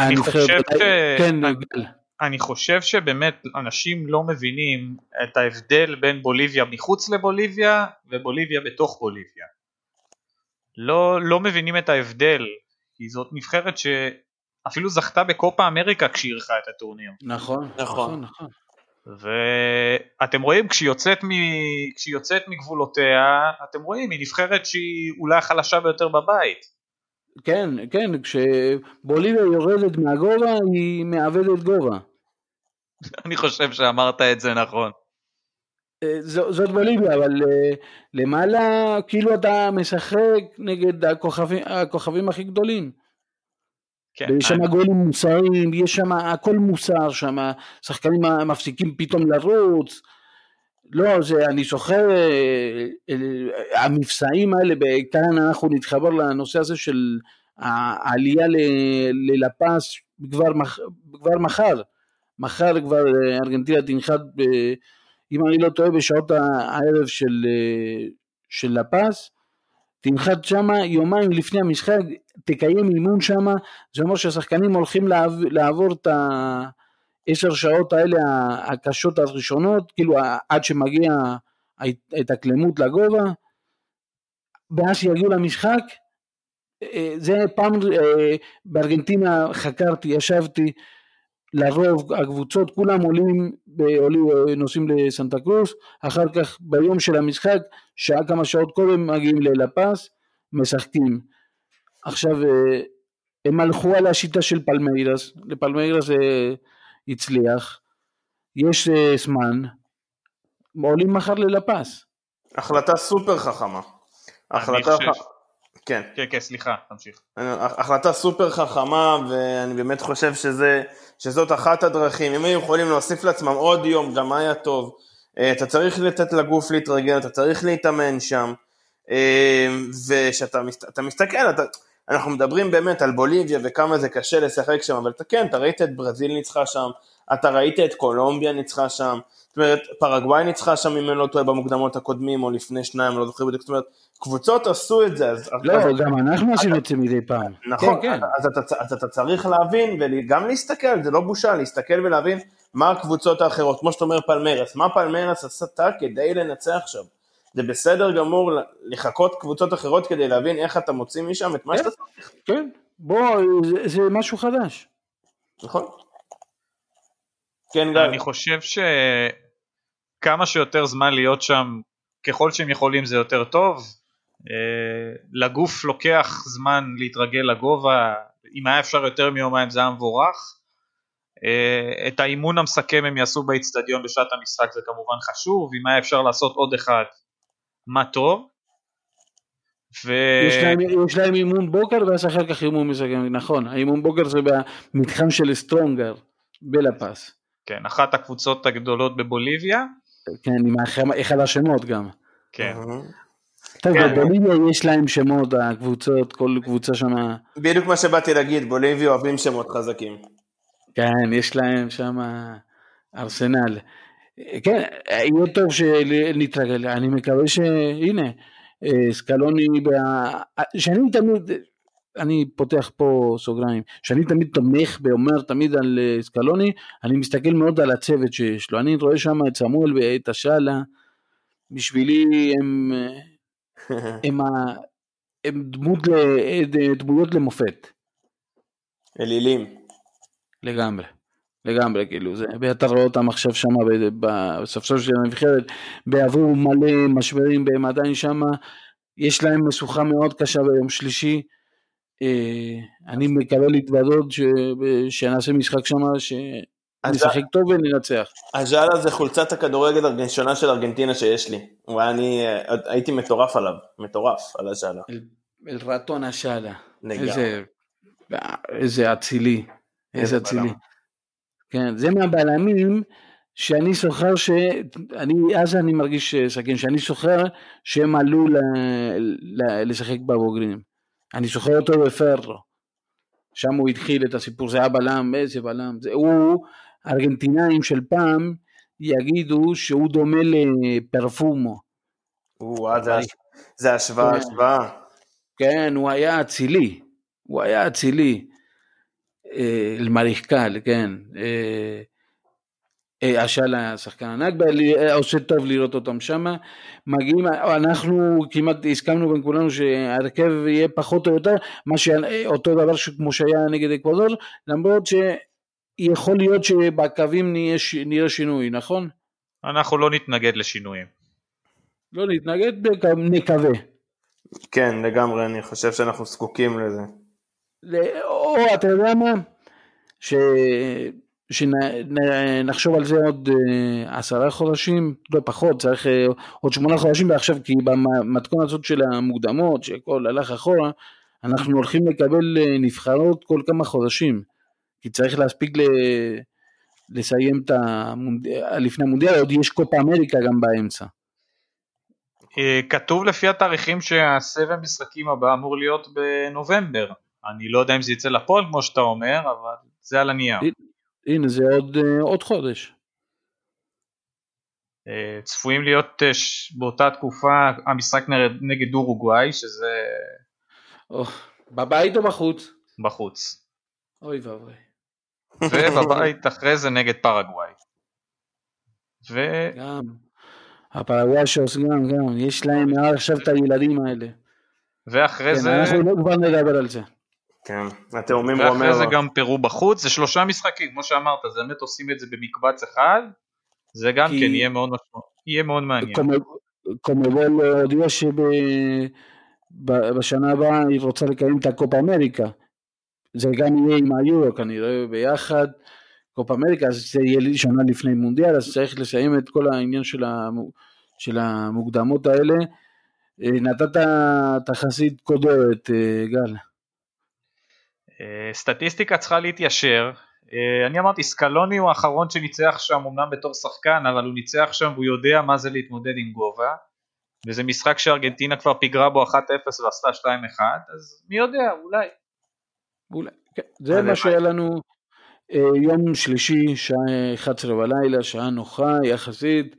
אני חושב ש- כן, אני-. אני חושב שבאמת אנשים לא מבינים את ההבדל בין בוליביה מחוץ לבוליביה ובוליביה בתוך בוליביה. לא, לא מבינים את ההבדל, כי זאת נבחרת שאפילו זכתה בקופה אמריקה כשהיא אירחה את הטורניר. נכון, נכון, נכון. ואתם רואים כשהיא יוצאת, מ... כשהיא יוצאת מגבולותיה, אתם רואים, היא נבחרת שהיא אולי החלשה ביותר בבית. כן, כן, כשבוליביה יורדת מהגובה היא מאבדת גובה. אני חושב שאמרת את זה נכון. אה, זאת בוליביה, אבל אה, למעלה כאילו אתה משחק נגד הכוכבים, הכוכבים הכי גדולים. כן, ויש שם אני- גולים מוסריים, יש שם הכל מוסר שם, שחקנים מפסיקים פתאום לרוץ. לא, זה, אני זוכר, אה, המבצעים האלה, כאן אנחנו נתחבר לנושא הזה של העלייה ללפס כבר, מח- כבר מחר. מחר כבר אה, ארגנטינה תנחת, ב- אם אני לא טועה, בשעות הערב של, אה, של לפס. תנחת שמה יומיים לפני המשחק, תקיים אימון שמה, זה אומר שהשחקנים הולכים לעב, לעבור את העשר שעות האלה הקשות הראשונות, כאילו עד שמגיע ההתאקלמות לגובה, ואז שיגיעו למשחק, אה, זה פעם בארגנטינה חקרתי, ישבתי, לרוב הקבוצות כולם עולים, עולים נוסעים לסנטה קרוס, אחר כך ביום של המשחק, שעה כמה שעות קודם מגיעים ללפס, משחקים. עכשיו אה, הם הלכו על השיטה של פלמיירס, לפלמיירס זה הצליח, יש אה, זמן, עולים מחר ללפס. החלטה סופר חכמה. החלטה... ח- כן. כן, כן, סליחה, תמשיך. החלטה סופר חכמה ואני באמת חושב שזה, שזאת אחת הדרכים, אם היו יכולים להוסיף לעצמם עוד יום, גם היה טוב. אה, אתה צריך לתת לגוף להתרגל, אתה צריך להתאמן שם, אה, וכשאתה מסת, אתה מסתכל, אתה, אנחנו מדברים באמת על בוליביה וכמה זה קשה לשחק שם, אבל אתה כן, אתה ראית את ברזיל ניצחה שם, אתה ראית את קולומביה ניצחה שם, זאת אומרת, פרגוואי ניצחה שם אם אני לא טועה במוקדמות הקודמים או לפני שניים, אני לא זוכר בדיוק, זאת אומרת, קבוצות עשו את זה, אז... לא, אז- גם אנחנו עשינו את זה מדי פעם. נכון, כן, כן. אז, אתה, אז אתה צריך להבין וגם להסתכל, זה לא בושה, להסתכל ולהבין מה הקבוצות האחרות, כמו שאתה אומר פלמרס, מה פלמרס עשתה כדי לנצח שם. זה בסדר גמור לחכות קבוצות אחרות כדי להבין איך אתה מוציא משם את מה שאתה צריך, כן, בוא, זה, זה משהו חדש. נכון? כן, אני גל, חושב שכמה שיותר זמן להיות שם, ככל שהם יכולים זה יותר טוב. אה, לגוף לוקח זמן להתרגל לגובה, אם היה אפשר יותר מיומיים זה היה מבורך. אה, את האימון המסכם הם יעשו באיצטדיון בשעת המשחק זה כמובן חשוב, אם היה אפשר לעשות עוד אחד, מה טוב. ו... יש להם, יש להם אימון בוקר ואז אחר כך אימון מסכם, נכון, האימון בוקר זה במתחם של סטרונגר, בלפס. כן, אחת הקבוצות הגדולות בבוליביה. כן, עם אחד השמות גם. כן. טוב, כן. בבוליביה יש להם שמות, הקבוצות, כל קבוצה שם, בדיוק מה שבאתי להגיד, בוליביה אוהבים שמות חזקים. כן, יש להם שם ארסנל. כן, יהיה טוב שנתרגל, אני מקווה שהנה, אה, סקלוני, שאני תמיד, אני פותח פה סוגריים, שאני תמיד תומך ואומר תמיד על אה, סקלוני, אני מסתכל מאוד על הצוות שיש לו, אני רואה שם את סמואל ואת השאלה, בשבילי הם, אה, הם, ה- הם דמות, ל- דמויות למופת. אלילים. לגמרי, לגמרי, כאילו, זה, ואתה רואה אותם עכשיו שם בספסל של הנבחרת, ועברו מלא משברים והם עדיין שם, יש להם משוכה מאוד קשה ביום שלישי, אה, אני מקווה להתוודות שנעשה משחק שם, שנשחק טוב וננצח. הז'אלה זה חולצת הכדורגל הראשונה של ארגנטינה שיש לי. הוא היה אני אה, הייתי מטורף עליו, מטורף על הז'אלה. אל, רטון השאלה, לגמרי. איזה, אצילי, איזה אצילי. כן, זה מהבלמים שאני זוכר ש... אני, אז אני מרגיש סכין, שאני זוכר שהם עלו ל, ל, לשחק בבוגרים. אני זוכר אותו בפרו. שם הוא התחיל את הסיפור, זה היה בלם, איזה בלם. זה, הוא, ארגנטינאים של פעם, יגידו שהוא דומה לפרפומו. אה, זה הש- זה השוואה, כן. השוואה. כן, הוא היה אצילי. הוא היה אצילי. אה, אלמריחקל, כן. אה, השאלה השחקן ענק, אה, עושה טוב לראות אותם שם. מגיעים, אנחנו כמעט הסכמנו בין כולנו שההרכב יהיה פחות או יותר מה ש... אותו דבר כמו שהיה נגד אקוודור, למרות שיכול להיות שבקווים ש- נראה שינוי, נכון? אנחנו לא נתנגד לשינויים. לא להתנגד, בק- נקווה. כן, לגמרי, אני חושב שאנחנו זקוקים לזה. או אתה יודע מה? ש... שנחשוב על זה עוד אה, עשרה חודשים, לא פחות, צריך אה, עוד שמונה חודשים ועכשיו כי במתכונת הזאת של המוקדמות, שהכל הלך אחורה, אנחנו הולכים לקבל אה, נבחרות כל כמה חודשים, כי צריך להספיק ל... לסיים את המונדיאל, לפני המונדיאל, עוד יש קופה אמריקה גם באמצע. כתוב לפי התאריכים שהסבב משחקים הבא אמור להיות בנובמבר. אני לא יודע אם זה יצא לפועל כמו שאתה אומר, אבל זה על הנייר. הנה זה עוד, אה, עוד חודש. אה, צפויים להיות באותה תקופה המשחק נגד אורוגוואי, שזה... Oh, בבית או בחוץ? בחוץ. אוי ואבוי. ובבית אחרי זה נגד פרגוואי. ו... גם. הפרגוואשוס גם, גם, יש להם עכשיו את הילדים האלה. ואחרי כן, זה... אנחנו לא כבר נדבר על זה. כן, התאומים רומרו. רומרו. ואחרי זה גם פרו בחוץ, זה שלושה משחקים, כמו שאמרת, זה באמת עושים את זה במקבץ אחד, זה גם כי... כן יהיה מאוד, יהיה מאוד מעניין. קומבול הודיע שבשנה הבאה היא רוצה לקיים את הקופה אמריקה. זה גם יהיה עם היורו כנראה ביחד, קופה אמריקה, אז זה יהיה שנה לפני מונדיאל, אז צריך לסיים את כל העניין של, המו, של המוקדמות האלה. נתת תחזית קודרת, גל. סטטיסטיקה צריכה להתיישר. אני אמרתי, סקלוני הוא האחרון שניצח שם, אמנם בתור שחקן, אבל הוא ניצח שם והוא יודע מה זה להתמודד עם גובה. וזה משחק שארגנטינה כבר פיגרה בו 1-0 ועשתה 2-1, אז מי יודע, אולי. אולי, כן. זה מה שהיה לנו אה, יום שלישי, שעה 11 בלילה, שעה נוחה יחסית.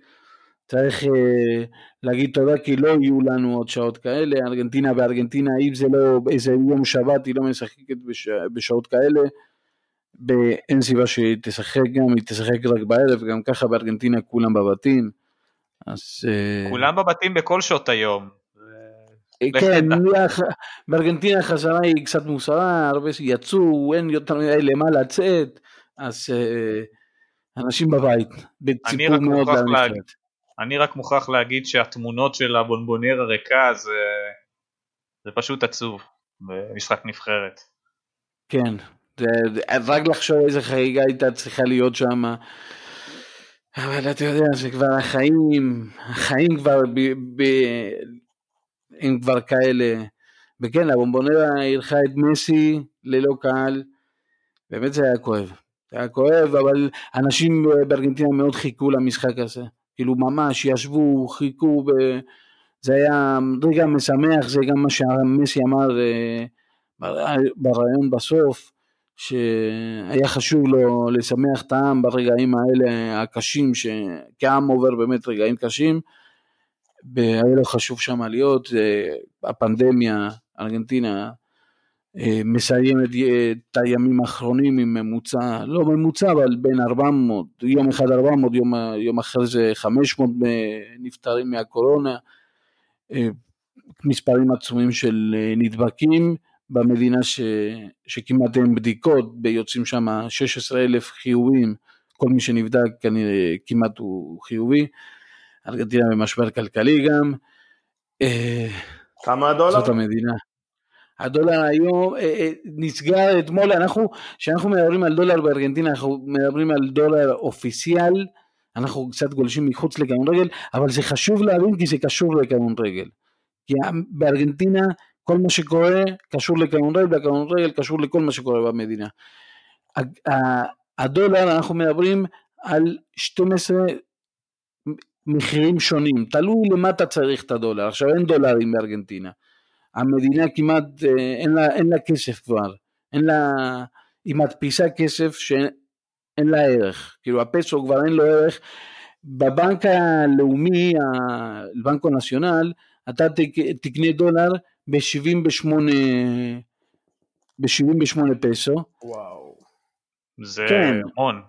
צריך אה, להגיד תודה כי לא יהיו לנו עוד שעות כאלה, ארגנטינה בארגנטינה, אם זה לא איזה יום שבת, היא לא משחקת בש, בשעות כאלה, אין סיבה שהיא תשחק גם, היא תשחק רק בערב, גם ככה בארגנטינה כולם בבתים. אז... אה, כולם בבתים בכל שעות היום. כן, בארגנטינה החזרה היא קצת מוזרה, הרבה יצאו, אין יותר מדי למה לצאת, אז אנשים בבית, בציפור מאוד לנפלט. אני רק מוכרח להגיד שהתמונות של הבונבונר הריקה זה, זה פשוט עצוב במשחק נבחרת. כן, זה, רק לחשוב איזה חגיגה הייתה צריכה להיות שם. אבל אתה יודע, זה כבר החיים, החיים כבר ב, ב, הם כבר כאלה. וכן, הבומבונרה אירחה את מסי ללא קהל, באמת זה היה כואב. זה היה כואב, אבל אנשים בארגנטינה מאוד חיכו למשחק הזה. כאילו ממש ישבו, חיכו, ב... זה היה רגע משמח, זה גם מה שמסי אמר אה, ברעיון בסוף, שהיה חשוב לו לשמח את העם ברגעים האלה הקשים, שכעם עובר באמת רגעים קשים. היה לו חשוב שם להיות, הפנדמיה, ארגנטינה אה, מסיימת את הימים האחרונים עם ממוצע, לא ממוצע, אבל בין 400, יום אחד 400, יום, יום אחרי זה 500 נפטרים מהקורונה, אה, מספרים עצומים של אה, נדבקים במדינה ש, שכמעט אין בדיקות, ויוצאים שם 16 אלף חיובים, כל מי שנבדק כנראה כמעט הוא חיובי. ארגנטינה במשבר כלכלי גם. אה, כמה הדולר? זאת המדינה. הדולר היום אה, אה, נסגר אתמול, אנחנו, כשאנחנו מדברים על דולר בארגנטינה, אנחנו מדברים על דולר אופיציאל, אנחנו קצת גולשים מחוץ לכדורגל, אבל זה חשוב להבין כי זה קשור לכדורגל. כי בארגנטינה כל מה שקורה קשור לכדורגל, והכדורגל קשור לכל מה שקורה במדינה. הדולר, אנחנו מדברים על 12 מחירים שונים, תלוי למה אתה צריך את הדולר, עכשיו אין דולרים בארגנטינה, המדינה כמעט אה, אין לה, אין לה כסף כבר, אין לה, היא מדפיסה כסף שאין לה ערך, כאילו הפסו כבר אין לו ערך, בבנק הלאומי, בנקו נציונל, אתה תקנה דולר ב-78 ב-78 פסו. וואו. זה כן. המון.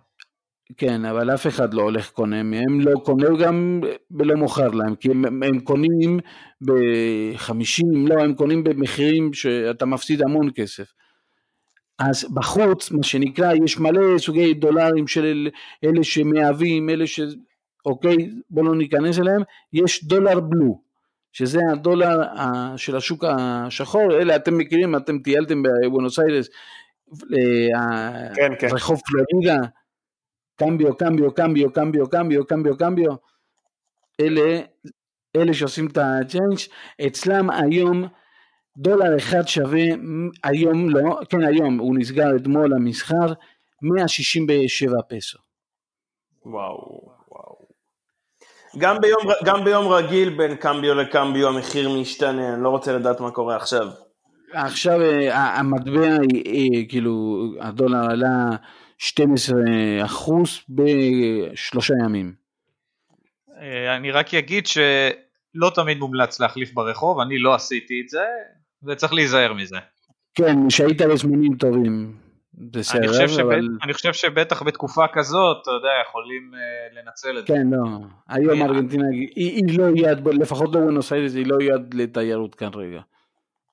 כן, אבל אף אחד לא הולך קונה מהם, לא קונה גם ולא מוכר להם, כי הם, הם קונים ב-50, לא, הם קונים במחירים שאתה מפסיד המון כסף. אז בחוץ, מה שנקרא, יש מלא סוגי דולרים של אלה שמהווים, אלה ש... אוקיי, בואו לא ניכנס אליהם, יש דולר בלו, שזה הדולר של השוק השחור, אלה אתם מכירים, אתם טיילתם בבונוס איירס, כן, כן. רחוב פלורידה, קמביו, קמביו, קמביו, קמביו, קמביו, קמביו, קמביו, אלה, אלה שעושים את הצ'יינג', אצלם היום דולר אחד שווה, היום לא, כן היום, הוא נסגר אתמול המסחר, 167 פסו. וואו, וואו. גם ביום, גם ביום רגיל בין קמביו לקמביו המחיר משתנה, אני לא רוצה לדעת מה קורה עכשיו. עכשיו אה, המטבע, אה, אה, כאילו, הדולר עלה 12 אחוז בשלושה ימים. אה, אני רק אגיד שלא תמיד מומלץ להחליף ברחוב, אני לא עשיתי את זה, וצריך להיזהר מזה. כן, שהיית בזמנים טובים, אני בסדר, חושב, שבט, אבל... אני חושב שבטח בתקופה כזאת, אתה יודע, יכולים אה, לנצל את זה. כן, לא. היום אה, ארגנטינה, היא, היא לא יעד, לפחות לא בונוס איירס, היא לא יעד לתיירות כרגע.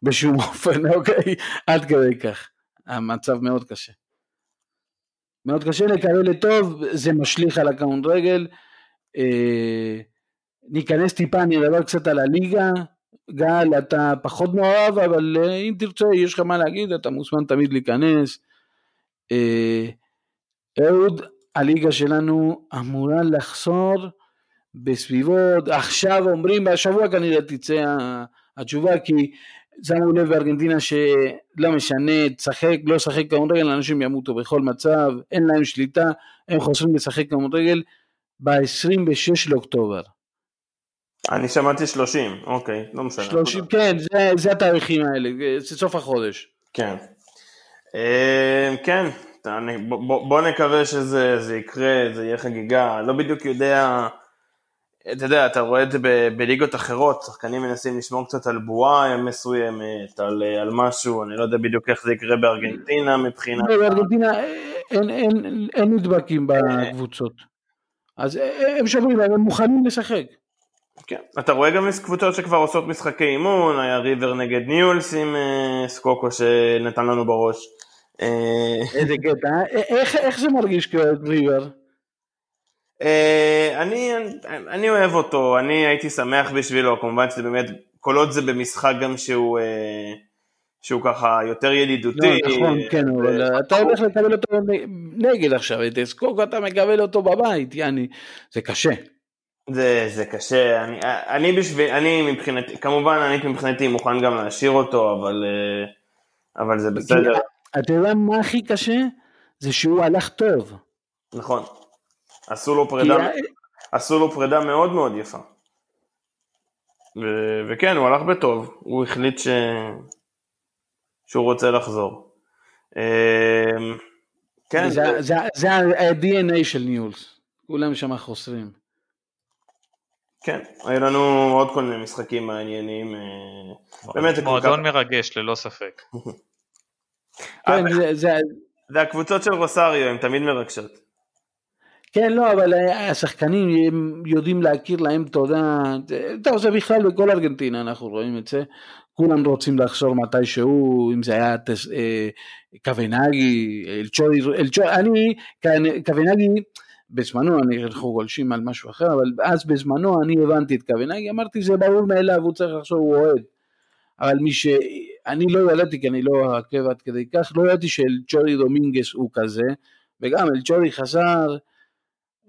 בשום אופן, אוקיי? עד כדי כך. המצב מאוד קשה. מאוד קשה לקבל לטוב, זה משליך על הכדורגל. אה, ניכנס טיפה, אני אדבר קצת על הליגה. גל, אתה פחות מעורב, אבל אה, אם תרצה, יש לך מה להגיד, אתה מוזמן תמיד להיכנס. אה, אהוד, הליגה שלנו אמורה לחזור בסביבות, עכשיו אומרים, בשבוע כנראה תצא התשובה, כי שמו לב בארגנטינה שלא משנה, תשחק, לא תשחק כדורגל, אנשים ימותו בכל מצב, אין להם שליטה, הם חוזרים לשחק כדורגל ב-26 לאוקטובר. אני שמעתי 30, אוקיי, לא משנה. 30, כן, זה, זה התאריכים האלה, זה סוף החודש. כן. אה, כן, אני- בוא- בוא נקווה שזה זה יקרה, זה יהיה חגיגה, לא בדיוק יודע, אתה יודע, אתה רואה את זה ב- בליגות אחרות, שחקנים מנסים לשמור קצת על בועה מסוימת, על, על משהו, אני לא יודע בדיוק איך זה יקרה בארגנטינה מבחינת... לא, בארגנטינה אין, אין, אין נדבקים בקבוצות. אז הם שומרים, הם מוכנים לשחק. כן. אתה רואה גם קבוצות שכבר עושות משחקי אימון, היה ריבר נגד ניולס עם אה, סקוקו שנתן לנו בראש. אה, איזה קטע, אה? איך, זה מרגיש כאוהד ריבר? אה, אני, אני אוהב אותו, אני הייתי שמח בשבילו, כמובן שזה באמת, כל עוד זה במשחק גם שהוא, אה, שהוא ככה יותר ידידותי. לא, נכון, כן, אה, אבל אתה הולך לקבל אותו נגד עכשיו, את אסקוקו אתה מקבל אותו בבית, יעני, זה קשה. זה, זה קשה, אני, אני בשביל, אני מבחינתי, כמובן אני מבחינתי מוכן גם להשאיר אותו, אבל, אה, אבל זה בסדר, אתה יודע מה הכי קשה? זה שהוא הלך טוב. נכון. עשו לו פרידה, עשו לו פרידה מאוד מאוד יפה. ו, וכן, הוא הלך בטוב, הוא החליט ש... שהוא רוצה לחזור. אמ, כן, זה- זה- זה ה-DNA של ניולס, כולם שם חוסרים. כן, היו לנו עוד כל מיני משחקים מעניינים. אה, באמת, זה. מועדון מרגש, ללא ספק. כן, זה- זה- זה הקבוצות של רוסריו, הן תמיד מרגשות. כן, לא, אבל השחקנים הם יודעים להכיר להם תודה. טוב, זה בכלל בכל ארגנטינה, אנחנו רואים את זה. כולם רוצים לחזור מתישהו, אם זה היה טס- אה, קוונגי, אלצ'ורי, אלצ'ורי, אני, קוונגי, בזמנו, אני, אנחנו גולשים על משהו אחר, אבל אז בזמנו אני הבנתי את קוונגי, אמרתי זה ברור מאליו, הוא צריך לחשוב, הוא אוהד. אבל מי ש... אני לא ידעתי, כי אני לא עקב עד כדי כך, לא ידעתי שאלצ'ורי דומינגס הוא כזה, וגם אלצ'ורי חזר,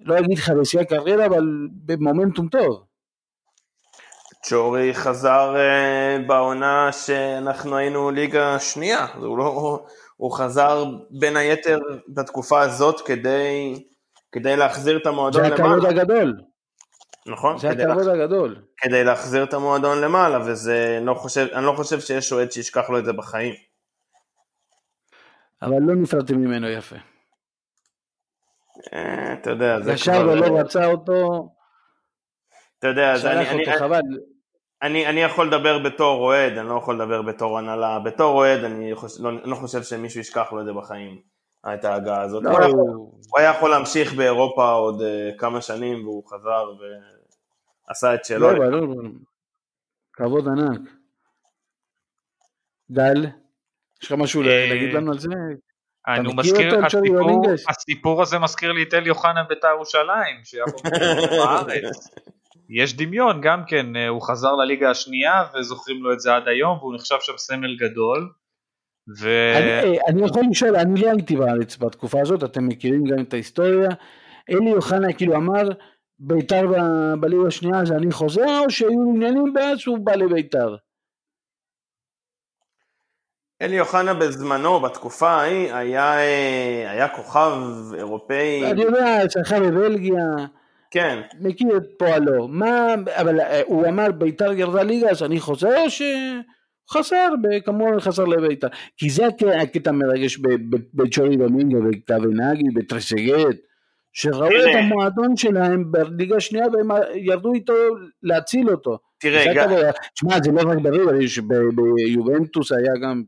לא אגיד לך בשיא הקריירה, אבל במומנטום טוב. צ'ורי חזר אה, בעונה שאנחנו היינו ליגה שנייה, הוא, לא, הוא חזר בין היתר בתקופה הזאת כדי, כדי להחזיר את המועדון זה הכבוד למעלה. הגדול, נכון, זה הכבוד לה, הגדול. כדי להחזיר את המועדון למעלה, וזה, לא חושב, אני לא חושב שיש אוהד שישכח לו את זה בחיים. אבל לא נפרדתי ממנו יפה. אה, אתה יודע, זה ישר כבר, ולא רצה אותו, אתה יודע, זה, אני, אני. אני, אני יכול לדבר בתור אוהד, אני לא יכול לדבר בתור הנהלה. בתור אוהד, אני חוש, לא, לא חושב שמישהו ישכח לו את זה בחיים, את ההגעה הזאת. לא, הוא, היה יכול, הוא- הוא היה יכול להמשיך באירופה עוד uh, כמה שנים, והוא חזר ועשה את שלו. לא, ברור, כבוד ענק. גל, יש לך משהו אה, להגיד לנו על זה? אני מזכיר, הסיפור? הסיפור הזה מזכיר לי את אלי אוחנה בית"ר ירושלים, שהיה פה בארץ. יש דמיון גם כן, אה, הוא חזר לליגה השנייה וזוכרים לו את זה עד היום והוא נחשב שם סמל גדול. ו... אני, אה, אני יכול לשאול, אני לא הייתי בארץ בתקופה הזאת, אתם מכירים גם את ההיסטוריה. אלי אוחנה כאילו אמר, בית"ר ב- בליגה השנייה אז אני חוזר, או שהיו עניינים ואז הוא בא לבית"ר? אלי אוחנה בזמנו, בתקופה ההיא, היה, אה, היה כוכב אירופאי, אני יודע, שחר בבלגיה, כן, מכיר את פועלו. מה, אבל אה, הוא אמר ביתר ירדה ליגה, אז אני חוזר שחסר, כמובן חסר לביתר. כי זה הק- הקטע המרגש בצ'ורי דומינגו, בקוונגי, בטרסגט, שראו. את המועדון שלהם בליגה השנייה והם ירדו איתו להציל אותו. תראה, גם-. תשמע, זה לא רק בריבר, ביובנטוס היה גם,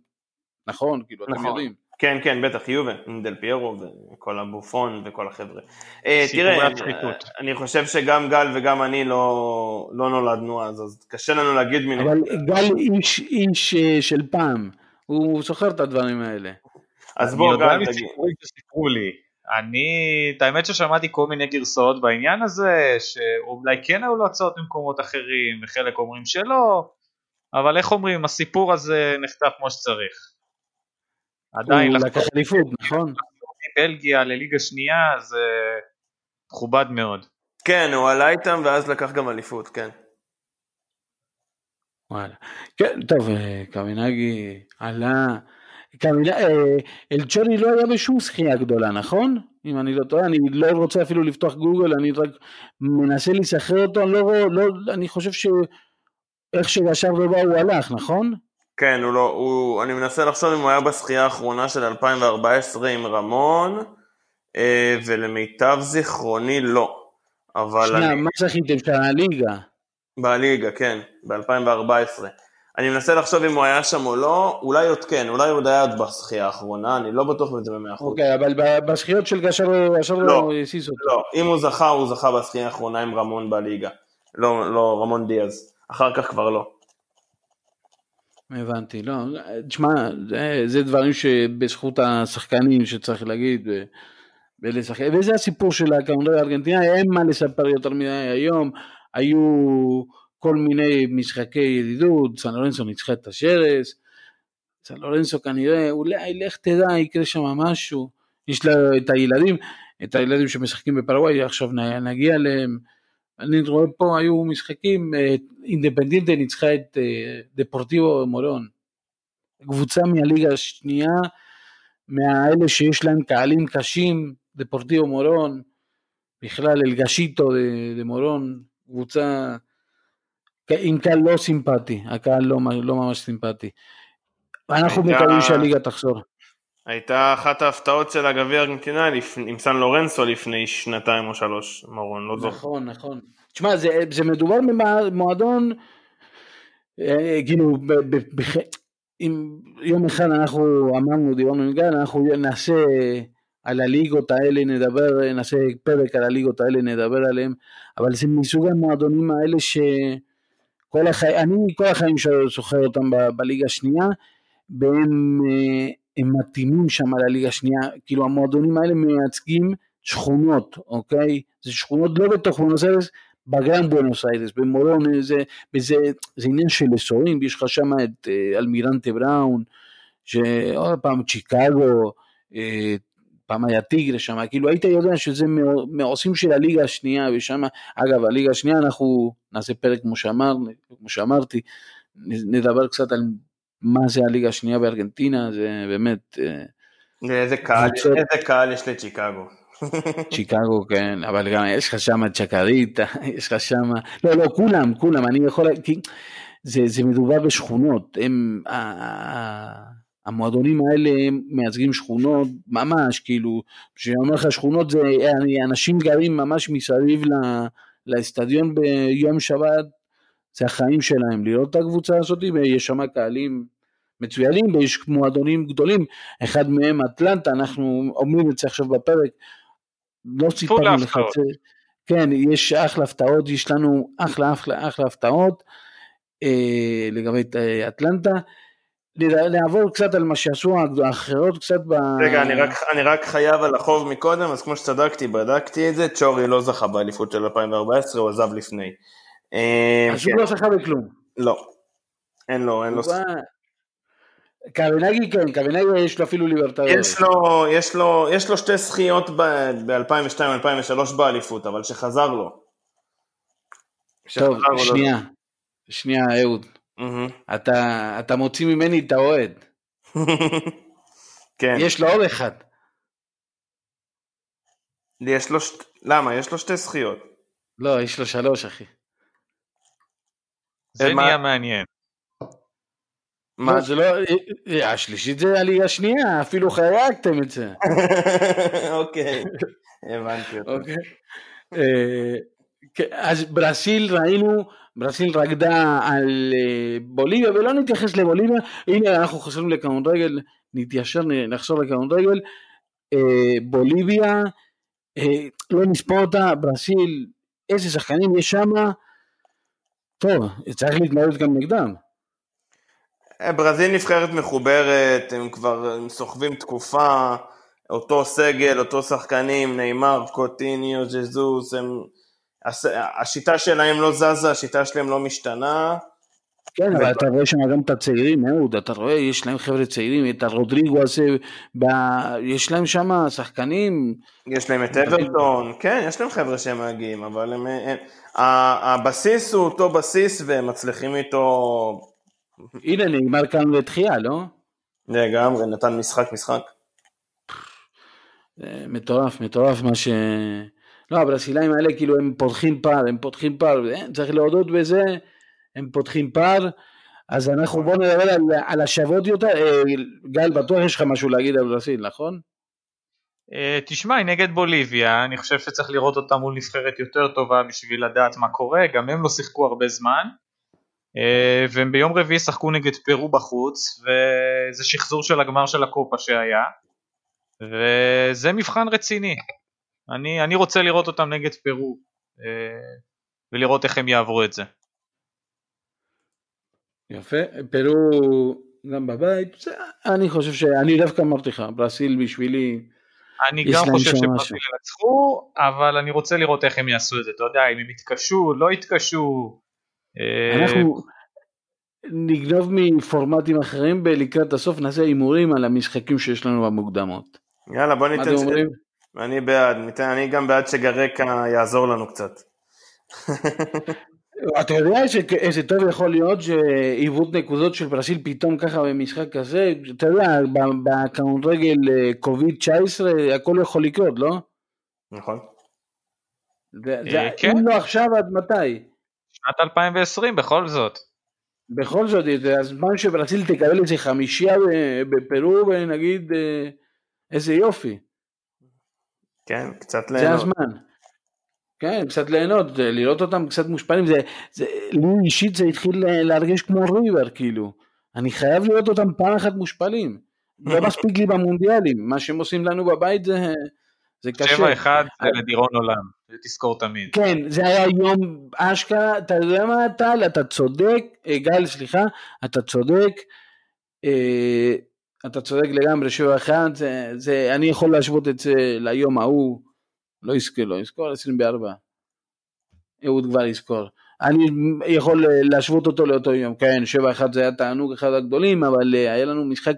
נכון, כאילו, אתם נכון. יודעים. כן, כן, בטח, יובה, דל פיירו וכל הבופון וכל החבר'ה. אה, תראה. אני- חושב שגם גל וגם אני לא, לא נולדנו אז, אז קשה לנו להגיד מי... אבל גל איש, איש אה, של פעם, הוא זוכר את הדברים האלה. אז בוא, יודע גל, תגיד. שסיפרו לי. אני, את האמת ששמעתי כל מיני גרסאות בעניין הזה, שאולי כן היו לו הצעות ממקומות אחרים, וחלק אומרים שלא, אבל איך אומרים, הסיפור הזה נחטף כמו שצריך. עדיין לקח אליפות, נכון? מבלגיה לליגה שנייה זה מכובד מאוד. כן, הוא עלה איתם ואז לקח גם אליפות, כן. וואלה. כן, טוב, אה, קמינגי עלה. קמינגי, אה, אלצ'ורי לא היה בשום זכייה גדולה, נכון? אם אני לא טועה, אני לא רוצה אפילו לפתוח גוגל, אני רק מנסה להיסחרר אותו, אני, לא, לא, אני חושב שאיך שישר ובא הוא הלך, נכון? כן, הוא לא, הוא, אני מנסה לחשוב אם הוא היה בשחייה האחרונה של 2014 עם רמון, אה, ולמיטב זיכרוני לא. אבל שנייה, אני... מה זכיתם שם? הליגה. בליגה, כן, ב-2014. אני מנסה לחשוב אם הוא היה שם או לא, אולי עוד כן, אולי הוא עוד היה עוד בשחייה האחרונה, אני לא בטוח בזה במאה אחוז. אוקיי, אבל ב- בזכיות של גשר לא. לא הזיז אותו. לא, אם הוא זכה, הוא זכה בשחייה האחרונה עם רמון בליגה. לא, לא, רמון דיאז. אחר כך כבר לא. הבנתי, לא, תשמע, זה, זה דברים שבזכות השחקנים שצריך להגיד, ולשחק, וזה הסיפור של הכדורגל הארגנטינאי, אין מה לספר יותר מדי היום, היו כל מיני משחקי ידידות, סן לורנסו ניצחה את השרס, סן לורנסו כנראה, אולי לך תדע, יקרה שם משהו, יש לה את הילדים, את הילדים שמשחקים בפרגוואי, עכשיו נגיע אליהם, אני רואה פה היו משחקים, אה, אינדפנדינטה ניצחה את אה, דפורטיבו מורון, קבוצה מהליגה השנייה, מהאלה שיש להם קהלים קשים, דפורטיבו מורון, בכלל אלגשיטו דה, דה מורון, קבוצה עם קהל לא סימפטי, הקהל לא, לא ממש סימפטי. אנחנו מקווים שהליגה תחזור. הייתה אחת ההפתעות של הגביע הארגנטינאי לפ- עם סן לורנסו לפני שנתיים או שלוש, מרון, לא זוכר. נכון, נכון. תשמע, זה, זה מדובר במועדון, אה, כאילו, בח... אם יום אחד אנחנו אמרנו, דיברנו עם גל, אנחנו נעשה על הליגות האלה, נדבר, נעשה פרק על הליגות האלה, נדבר עליהם, אבל זה מסוג המועדונים האלה שכל החיים, אני כל החיים זוכר אותם ב, בליגה השנייה, והם אה, הם מתאימים שם לליגה השנייה, כאילו המועדונים האלה מייצגים שכונות, אוקיי? זה שכונות לא בתוך בונוס איירס, בגרם בונוס איירס, במורון, זה, וזה, זה עניין של אזורים, יש לך שם את אה, אלמירנטה בראון, שעוד פעם צ'יקגו, אה, פעם היה טיגרה שם, כאילו היית יודע שזה מעו- מעושים של הליגה השנייה, ושם, אגב, הליגה השנייה אנחנו נעשה פרק כמו, שאמר, כמו שאמרתי, נדבר קצת על מה זה הליגה השנייה בארגנטינה, זה באמת... אה, איזה קהל, קבוצות- איזה קהל יש לצ'יקגו. צ'יקגו, כן, אבל גם יש לך שם צ'קריטה, יש לך שם, לא, לא, כולם, כולם, אני יכול, כי זה, זה מדובר בשכונות, הם, המועדונים האלה מייצגים שכונות ממש, כאילו, כשאני אומר לך שכונות זה, אנשים גרים ממש מסביב לאצטדיון ביום שבת, זה החיים שלהם, לראות את הקבוצה הזאת, ויש שם קהלים מצוינים, ויש מועדונים גדולים, אחד מהם אטלנטה, אנחנו אומרים את זה עכשיו בפרק, לא סיפרנו לך את. זה, כן, יש אחלה הפתעות, יש לנו אחלה אחלה אחלה הפתעות אה, לגבי אה, אטלנטה. נעבור קצת על מה שעשו האחרות קצת ב... רגע, אני רק, אני רק חייב על החוב מקודם, אז כמו שצדקתי, בדקתי את זה, צ'ורי לא זכה באליפות של 2014, הוא עזב לפני. אה, אז כן, הוא לא זכה בכלום. לא. אין לו, אין לו... קרנגי כן, קרנגי יש לו אפילו ליברטריון. יש לו, יש לו, יש לו שתי זכיות ב-2002-2003 באליפות, אבל שחזר לו. טוב, שחזר לו. שנייה, שנייה אהוד, מהמם. אתה, אתה מוציא ממני את האוהד. כן, יש לו עוד אחד. יש לו, שת- למה? יש לו שתי זכיות. לא, יש לו שלוש, אחי. זה מה- נהיה מעניין. מה? זה לא... אה, השלישית זה הליגה השנייה, אפילו חייגתם את זה. אוקיי, הבנתי אותו. אוקיי. אה, כן, אז ברסיל ראינו, ברסיל רקדה על אה, בוליביה, ולא נתייחס לבוליביה, הנה אנחנו חוזרים לכדורגל, נתיישר, נחזור לכדורגל, אה, בוליביה, אה, לא נספור אותה, ברסיל, איזה שחקנים יש שם, טוב, צריך להתמודד גם נגדם. אה, ברזיל נבחרת מחוברת, הם כבר הם סוחבים תקופה, אותו סגל, אותו שחקנים, נאמר, קוטיניו, ז'זוס, הם... השיטה שלהם לא זזה, השיטה שלהם לא משתנה. כן, אבל אתה רואה שם גם את הצעירים, אהוד, אתה רואה, יש להם חבר'ה צעירים, את הרודריגו הזה, ב- יש להם שם שחקנים, יש להם את אברטון, כן, יש להם חבר'ה שהם מגיעים, אבל הם, הבסיס הוא אותו בסיס והם מצליחים איתו הנה נגמר כאן לתחייה, לא? לגמרי, נתן משחק משחק. זה מטורף, מטורף מה ש... לא, הברסילאים האלה כאילו הם פותחים פער, הם פותחים פער, אה, צריך להודות בזה, הם פותחים פער, אז אנחנו בואו נדבר על, על השוות יותר, אה, גל, בטוח יש לך משהו להגיד על ברסיל, נכון? אה, תשמע, היא נגד בוליביה, אני חושב שצריך לראות אותה מול נבחרת יותר טובה בשביל לדעת מה קורה, גם הם לא שיחקו הרבה זמן. אה, והם ביום רביעי שחקו נגד פרו בחוץ, וזה שחזור של הגמר של הקופה שהיה, וזה מבחן רציני. אני, אני רוצה לראות אותם נגד פרו, אה, ולראות איך הם יעברו את זה. יפה, פרו גם בבית, זה, אני חושב שאני דווקא אמרתי לך, ברסיל בשבילי, אני גם חושב משהו. ינצחו, אבל אני רוצה לראות איך הם יעשו את זה, אתה יודע, אם הם יתקשו, לא יתקשו. אה, אנחנו נגנוב מפורמטים אחרים ולקראת הסוף נעשה הימורים על המשחקים שיש לנו במוקדמות. יאללה, בוא ניתן... אני בעד, ניתן, אני גם בעד שגרקה יעזור לנו קצת. אתה יודע ש- איזה טוב יכול להיות שעיוות נקודות של ברסיל פתאום ככה במשחק כזה, אתה יודע, בכדורגל אה, קוביד 19 הכל יכול לקרות, לא? נכון. אה, כן. אם לא עכשיו עד מתי? שנת 2020 בכל זאת. בכל זאת, זה הזמן שברסיל תקבל איזה חמישייה ב- בפרו ונגיד אה, איזה יופי, כן, קצת זה ליהנות. הזמן. כן, קצת ליהנות, זה- לראות אותם קצת מושפלים, זה, זה, לי אישית זה התחיל ל- להרגיש כמו ריבר, כאילו. אני חייב לראות אותם פעם אחת מושפלים. לא מספיק לי במונדיאלים, מה שהם עושים לנו בבית זה, זה קשה. 7-1 זה לדיראון עולם, תזכור תמיד. כן, זה היה יום אשכרה, אתה יודע מה טל, אתה צודק, אה, גל, סליחה, אתה צודק, אה, אתה צודק לגמרי, שבע אחד, זה, זה, אני יכול להשוות את זה ליום ההוא, לא יזכור, לא יזכור, 24. אהוד כבר יזכור. אני יכול אה, להשוות אותו לאותו יום, כן, שבע אחד זה היה תענוג אחד הגדולים, אבל אה, היה לנו משחק,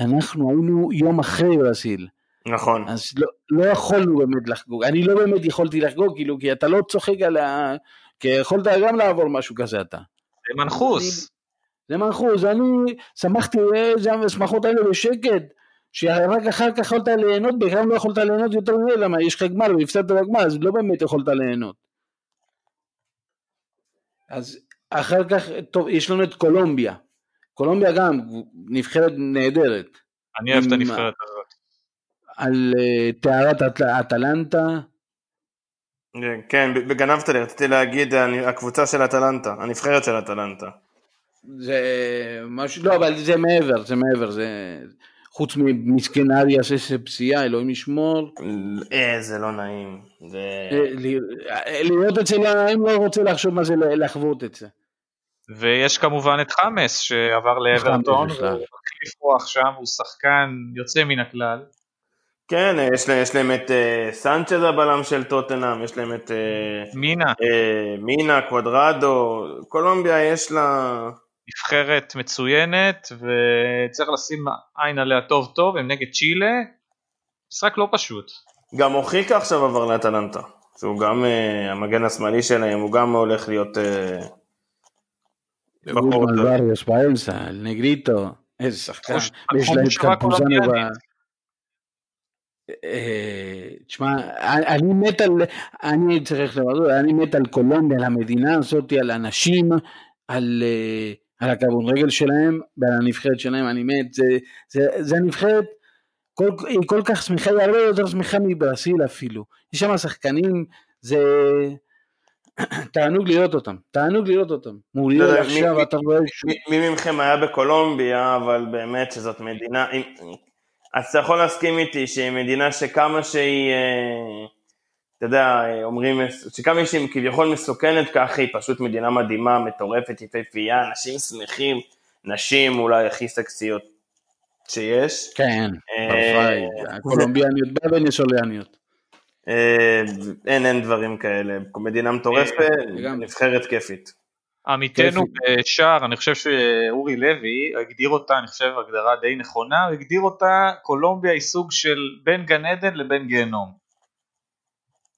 אנחנו היינו יום אחרי ברסיל. נכון. אז לא, לא יכולנו באמת לחגוג, אני לא באמת יכולתי לחגוג, כאילו, כי אתה לא צוחק על ה... כי יכולת גם לעבור משהו כזה אתה. זה מנחוס. זה מנחוס, אני שמחתי איזה השמחות האלה בשקט, שרק אחר כך יכולת ליהנות, בכלל לא יכולת ליהנות יותר מזה, למה יש לך גמר והפסדת בגמר, אז לא באמת יכולת ליהנות. אז אחר כך, טוב, יש לנו את קולומביה. קולומביה גם נבחרת נהדרת. אני אוהב את הנבחרת הזאת. על אה, טהרת אט- אטלנטה, כן, ב- גנבת לי, רציתי להגיד הקבוצה של אטלנטה, הנבחרת של אטלנטה. זה משהו, לא, אבל זה מעבר, זה מעבר, זה חוץ ממסכן אריאס איזה פציעה, אלוהים ישמור. אה, זה לא נעים. אה, אה, לראות את זה, אם לא רוצה לחשוב מה זה ל- לחוות את זה. ויש כמובן את חמאס שעבר לאברטון. והוא מחליף רוח שם, הוא שחקן יוצא מן הכלל. כן, אה, יש להם, יש להם את אה, סנצ'ז הבלם של טוטנאם, יש להם את אה, מינה, אה, מינה, קוודרדו, קולומביה יש לה... נבחרת מצוינת, וצריך לשים עין עליה טוב טוב, הם נגד צ'ילה, משחק לא פשוט. גם אוחיקה עכשיו עבר לאטלנטה, שהוא גם אה, המגן השמאלי שלהם, הוא גם הולך להיות... טוב. בריוס, באלסה, נגריטו, איזה שחקן. לקחו להם את קמפוזנו תשמע, אני מת על, אני צריך לומר, אני מת על קולומביה, על המדינה הזאת, על אנשים, על, אה, על הכדורגל שלהם ועל הנבחרת שלהם, אני מת, זה, זה, זה הנבחרת, כל, היא כל כך שמחה, היא הרבה יותר שמחה מברסיל אפילו, יש שם שחקנים, זה תענוג לראות אותם, תענוג לראות אותם, לא מוריול יודע, עכשיו מי- אתה רואה מי- מכם היה בקולומביה, אבל באמת שזאת מדינה, אז אתה יכול להסכים איתי שהיא מדינה שכמה שהיא, אה, אתה יודע, אה, אומרים, שכמה שהיא כביכול מסוכנת ככה, היא פשוט מדינה מדהימה, מטורפת, יפהפייה, אנשים שמחים, נשים אולי הכי סקסיות שיש. כן, אה, ברפאי, הקולומביאניות. אה, אין, אין דברים כאלה, מדינה מטורפת. נבחרת כיפית. עמיתנו. בשער, אני חושב שאורי לוי הגדיר אותה, אני חושב הגדרה די נכונה, הוא הגדיר אותה, קולומביה היא סוג של בין גן עדן לבין גיהנום.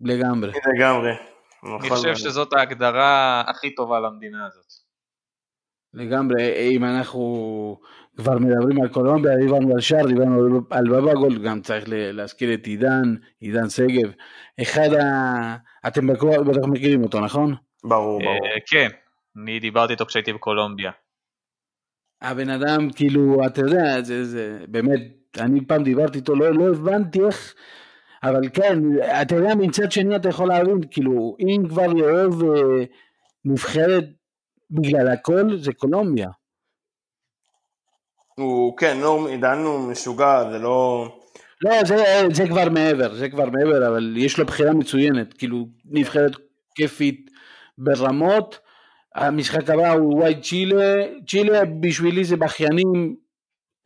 לגמרי. לגמרי. אני נכון חושב. שזאת ההגדרה הכי טובה למדינה הזאת. לגמרי, אם אנחנו כבר מדברים על קולומביה, דיברנו על שער, דיברנו על בבא גול, גם צריך להזכיר את עידן, עידן שגב. אחד ה... אתם בטח בטח מכירים אותו, נכון? ברור, ברור. אה, כן, אני דיברתי איתו כשהייתי בקולומביה. הבן אדם, כאילו, אתה יודע, זה, זה באמת, אני פעם דיברתי איתו, לא, לא הבנתי איך, אבל כן, אתה יודע, מצד שני אתה יכול להבין, כאילו, אם כבר יאהב אה, נבחרת בגלל הכל, זה קולומביה. הוא, כן, לא, עידן הוא משוגע, זה לא... לא, זה, זה כבר מעבר, זה כבר מעבר, אבל יש לו בחירה מצוינת, כאילו נבחרת כיפית ברמות, המשחק הבא הוא וואי צ'ילה, צ'ילה בשבילי זה בכיינים,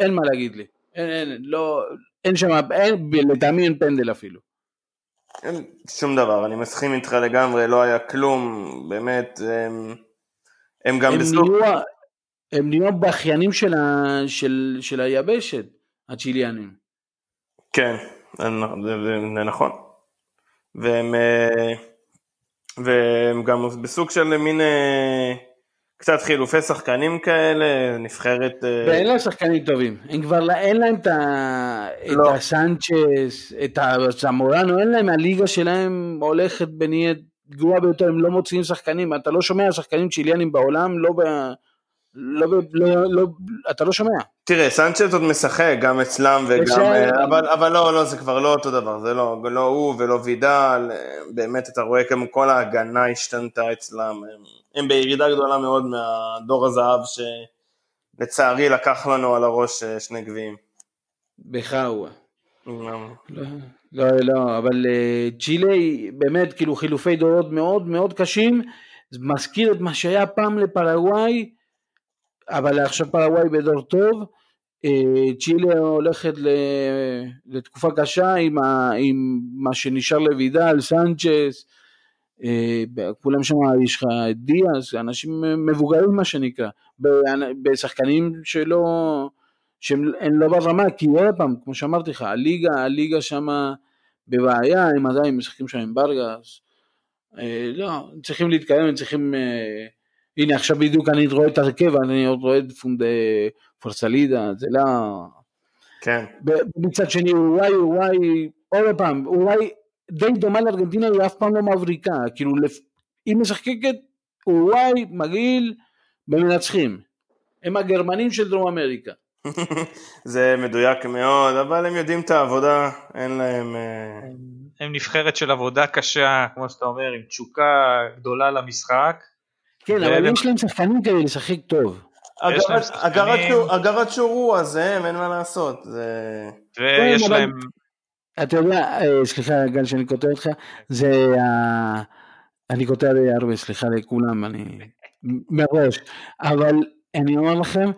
אין מה להגיד לי, אין, אין, לא, אין שם, אין, לטעמי אין פנדל אפילו. אין שום דבר, אני מסכים איתך לגמרי, לא היה כלום, באמת, הם, הם גם הם. נהיו, הם נהיו בכיינים של, ה, של, של היבשת, הצ'יליאנים. כן, זה נכון. והם, אה, והם גם בסוג של מין אה, קצת חילופי שחקנים כאלה, נבחרת... אה, ואין להם שחקנים טובים, הם כבר אין להם את, ה... לא. את הסנצ'ס, את הזמורנו, אין להם, הליגה שלהם הולכת ונהיית גרועה ביותר, הם לא מוציאים שחקנים, אתה לא שומע שחקנים צ'יליאנים בעולם, לא ב... לא. לא, לא, אתה לא שומע. תראה, סנצ'ז עוד משחק גם אצלם וגם... אה, אבל, אבל לא, לא, זה כבר לא אותו דבר, זה לא, לא הוא ולא וידל, אה, באמת אתה רואה כמו כל ההגנה השתנתה אצלם, הם, הם בירידה גדולה מאוד מהדור הזהב שלצערי לקח לנו על הראש אה, שני גביעים. בחאווה. לא, לא, לא, אבל צ'ילה היא באמת כאילו חילופי דורות מאוד מאוד קשים, זה מזכיר את מה שהיה פעם לפרגוואי, אבל עכשיו פרגוואי בדור טוב, אה, צ'ילה הולכת לתקופה קשה עם, ה, עם מה שנשאר לוידל, סנצ'ס, אה, כולם שם, יש לך את דיאס, אנשים מבוגרים מה שנקרא, בשחקנים שלא, שהם הם לא ברמה, כי עוד פעם, כמו שאמרתי לך, הליגה, הליגה שמה בבעיה, הם עדיין משחקים שם עם ברגס, אה, לא, צריכים להתקדם, הם צריכים, הנה עכשיו בדיוק אני רואה את הרכב, אני עוד רואה את פונד פורסלידה, זה לא... כן, מצד שני אולי, אולי, עוד פעם, אולי די דומה לארגנטינה, היא אף פעם לא מבריקה, כאילו לפ- היא משחקת אולי מגעיל במנצחים, הם הגרמנים של דרום אמריקה. זה מדויק מאוד, אבל הם יודעים את העבודה, אין להם... אה, הם נבחרת של עבודה קשה, כמו שאתה אומר, עם תשוקה גדולה למשחק. כן, אבל יש להם שחקנים כדי לשחק טוב. הגרת- הגרת שורו, אז הם, אין מה לעשות. ויש כן, להם, אתה יודע, אה, סליחה גל שאני קוטע אותך, זה ה... אני קוטע די הרבה, סליחה לכולם, אני מראש, אבל אני אומר לכם,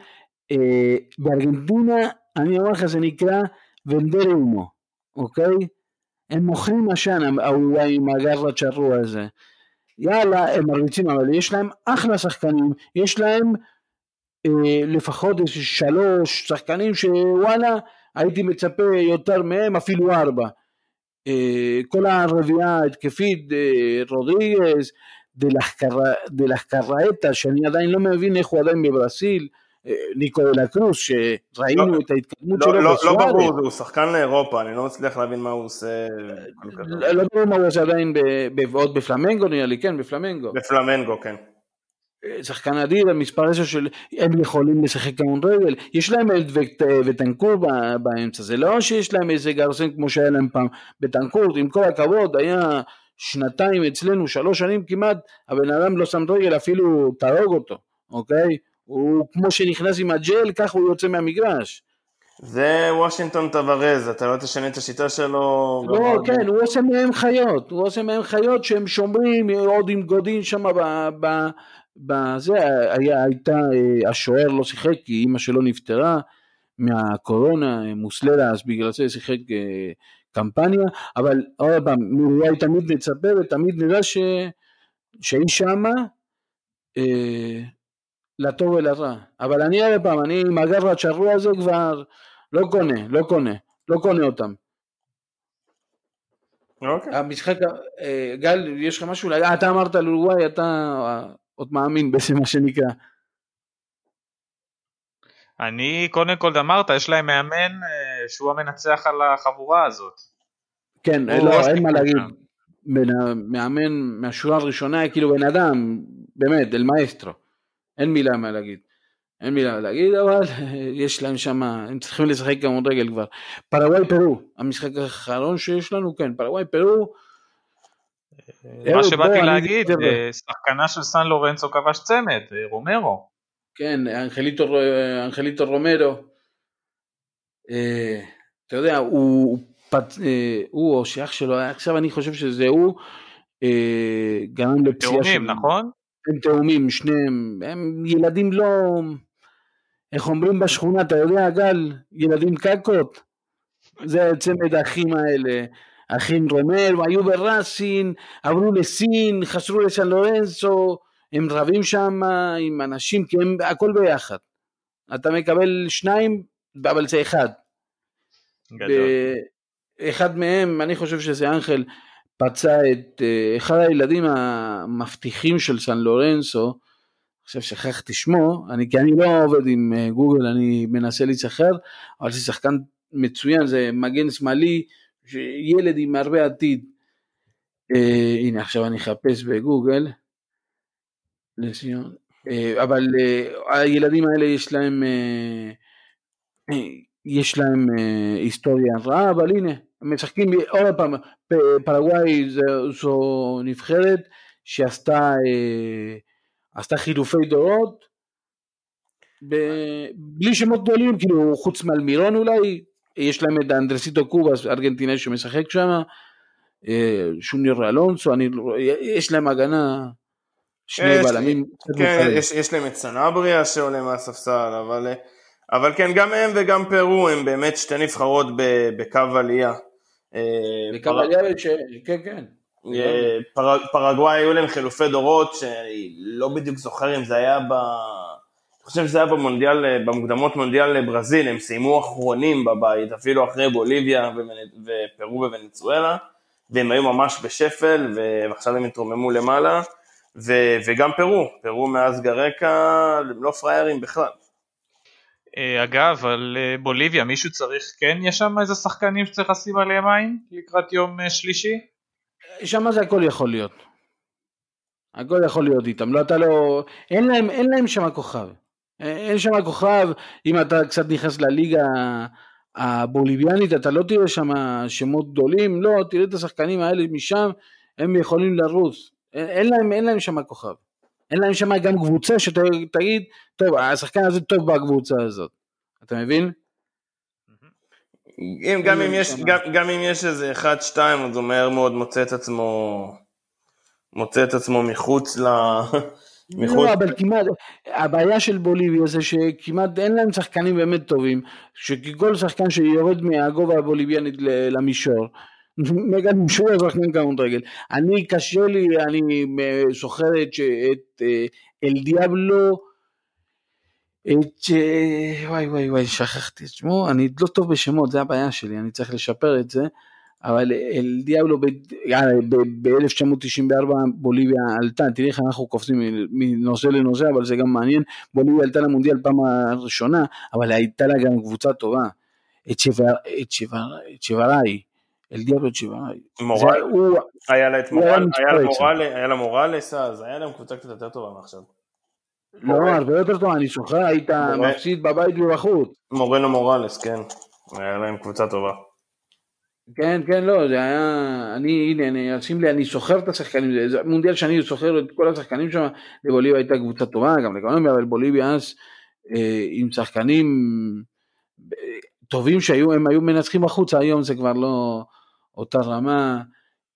אה, בארגנטינה, אני אומר לך, זה נקרא ונדר הומו, אוקיי? הם מוכרים עשן, האולי עם הגר הצ'רוע הזה. יאללה, הם מרביצים, אבל יש להם אחלה שחקנים, יש להם אה, לפחות איזה שלוש שחקנים שוואלה, הייתי מצפה יותר מהם, אפילו ארבע. אה, כל הרביעייה ההתקפית, אה, רודריגז, דלחקראטה, שאני עדיין לא מבין איך הוא עדיין בברסיל, אה, ניקולה קרוס, שראינו לא, את ההתקדמות לא, שלו לא, לא. ברור, הוא שחקן לאירופה, אני לא מצליח להבין מה הוא עושה. לא לא ברור מה הוא עושה עדיין, עוד בפלמנגו נראה לי, כן, בפלמנגו. בפלמנגו, כן. שחקן אדיר, המספר 10 של, הם יכולים לשחק כדורגל, יש להם את ות- וטנקור ב- באמצע, זה לא שיש להם איזה גרסן כמו שהיה להם פעם, בטנקור, עם כל הכבוד, היה שנתיים אצלנו, שלוש שנים כמעט, הבן אדם לא שם רגל, אפילו תהרוג אותו, אוקיי? הוא כמו שנכנס עם הג'ל, ככה הוא יוצא מהמגרש. זה וושינגטון טוורז, אתה לא תשנה את השיטה שלו. לא, כן, הוא עושה מהם חיות, הוא עושה מהם חיות שהם שומרים, עוד עם גודין שם ב... ב בזה, היה, הייתה, אה, השוער לא שיחק כי אימא שלו נפטרה מהקורונה, אה, מוסללה, אז בגלל זה שיחק אה, קמפניה, אבל עוד פעם, אולי תמיד נצפה ותמיד נראה ש, שהיא שמה לטוב ולרע, אבל אני עוד פעם, אני עם הגר הצ'רוע הזה כבר לא קונה, לא קונה, לא קונה אותם. אוקיי. המשחק, אה, גל, יש לך משהו, אתה אמרת על אורוגוואי, אתה אה, עוד מאמין בזה מה שנקרא. אני קודם כל אמרת, יש להם מאמן אה, שהוא המנצח על החבורה הזאת. כן, לא, וושינגטון אין מה להגיד. מאמן מהשורה הראשונה, כאילו בן אדם, באמת, אל מאסטרו. אין מילה מה להגיד. אין מילה מה להגיד, אבל יש להם שם, הם צריכים לשחק כדורגל כבר. פרגוואי פרו, המשחק האחרון שיש לנו, כן, פרגוואי פרו. מה אהוד, שבאתי להגיד. אה, שחקנה של סן לורנצו כבש צמד, אה, רומרו. כן, אנחליטו, אנחליטו רומרו, אה, אתה יודע, הוא, הוא, אה, או שאח שלו, עכשיו אני חושב שזה הוא, אה, גרם לפציעה תאומים, נכון? הם תאומים, שניהם, הם ילדים לא, איך אומרים בשכונה, אתה יודע גל, ילדים קקות, זה צמד האחים האלה, אחים רומרו, היו בראסין, עברו לסין, חזרו לסן לורנזו, הם רבים שם עם אנשים, כי הם הכל ביחד. אתה מקבל שניים, אבל זה אחד. גדול. אחד מהם, אני חושב שזה אנחל, פצע את אה, אחד הילדים המבטיחים של סן לורנסו, עכשיו שכחתי שמו, אני, כי אני לא עובד עם אה, גוגל, אני מנסה להיזכר, אבל זה שחקן מצוין, זה מגן שמאלי, ילד עם הרבה עתיד. אה, הנה עכשיו אני אחפש בגוגל, לסיון, אה, אבל אה, הילדים האלה יש להם, אה, אה, יש להם אה, היסטוריה רעה, אבל הנה, משחקים עוד פעם, פרגוואי זו, נבחרת שעשתה אה, עשתה חילופי דורות, ב, בלי שמות גדולים, כאילו חוץ מאלמירון אולי, יש להם את אנדרסיטו קובאס, ארגנטינאי שמשחק שם, אה, שוניור אלונסו, אני, לא- יש להם הגנה, שני יש- בלמים, כן. יש, יש להם את סנבריה שעולה מהספסל, אבל, אה, אבל כן, גם הם וגם פרו הם באמת שתי נבחרות בקו עלייה. אה, פר- וקבליארי ש... כן, כן. אה, פר- פרגוואי היו להם חילופי דורות, שאני לא בדיוק זוכר אם זה היה ב... אני חושב שזה היה במונדיאל, אה, במוקדמות מונדיאל ברזיל, הם סיימו אחרונים בבית, אפילו אחרי בוליביה ופרו וונצואלה, והם היו ממש בשפל, ועכשיו הם התרוממו למעלה, ו- וגם פרו, פרו מאז גרקה, הם לא פראיירים בכלל. אה, אגב, על אה, בוליביה, מישהו צריך, כן, יש שם איזה שחקנים שצריך לשים עליהם עין לקראת יום אה, שלישי? שם זה הכל יכול להיות. הכל יכול להיות איתם, לא אתה לא, אין להם, אין להם שם כוכב. אין שם כוכב, אם אתה קצת נכנס לליגה הבוליביאנית, אתה לא תראה שם שמות גדולים, לא, תראה את השחקנים האלה משם, הם יכולים לרוץ. אין, אין להם, אין להם שם כוכב. אין להם שם גם קבוצה שתגיד, טוב, השחקן הזה טוב בקבוצה הזאת. אתה מבין? אם, גם, אם יש. גם, גם אם יש איזה אחד, שתיים, אז הוא מהר מאוד מוצא את עצמו, מוצא את עצמו מחוץ ל... מחוץ... לא, אבל כמעט, הבעיה של בוליביה זה שכמעט אין להם שחקנים באמת טובים, שכל שחקן שיורד מהגובה הבוליביאנית ל- למישור, מגלים שהוא שחקן כדורגל. אני קשה לי, אני אה, זוכר את אה, אל דיאבלו, את, אה, וואי וואי וואי, שכחתי את שמו, אני לא טוב בשמות, זה הבעיה שלי, אני צריך לשפר את זה, אבל אל דיאבלו ב-1994 בוליביה עלתה, תראי איך אנחנו קופצים מנושא לנושא, אבל זה גם מעניין, בוליביה עלתה למונדיאל פעם הראשונה, אבל הייתה לה גם קבוצה טובה, את שבראי, אל דיאבלו את שבראי. היה לה מורלס אז, היה להם קבוצה קצת יותר טובה מעכשיו. לא, הרבה יותר טובה, אני זוכר, היית מפסיד בבית ובחוץ. מורנו מורלס, כן, היה להם קבוצה טובה. כן, כן, לא, זה היה, אני, הנה, אני, אשים לי, אני סוחר את השחקנים, זה מונדיאל שאני סוחר את כל השחקנים שם, לבוליביה הייתה קבוצה טובה, גם לקולומביה, אבל בוליביה אז אה, עם שחקנים אה, טובים שהיו, הם היו מנצחים החוצה, היום זה כבר לא אותה רמה,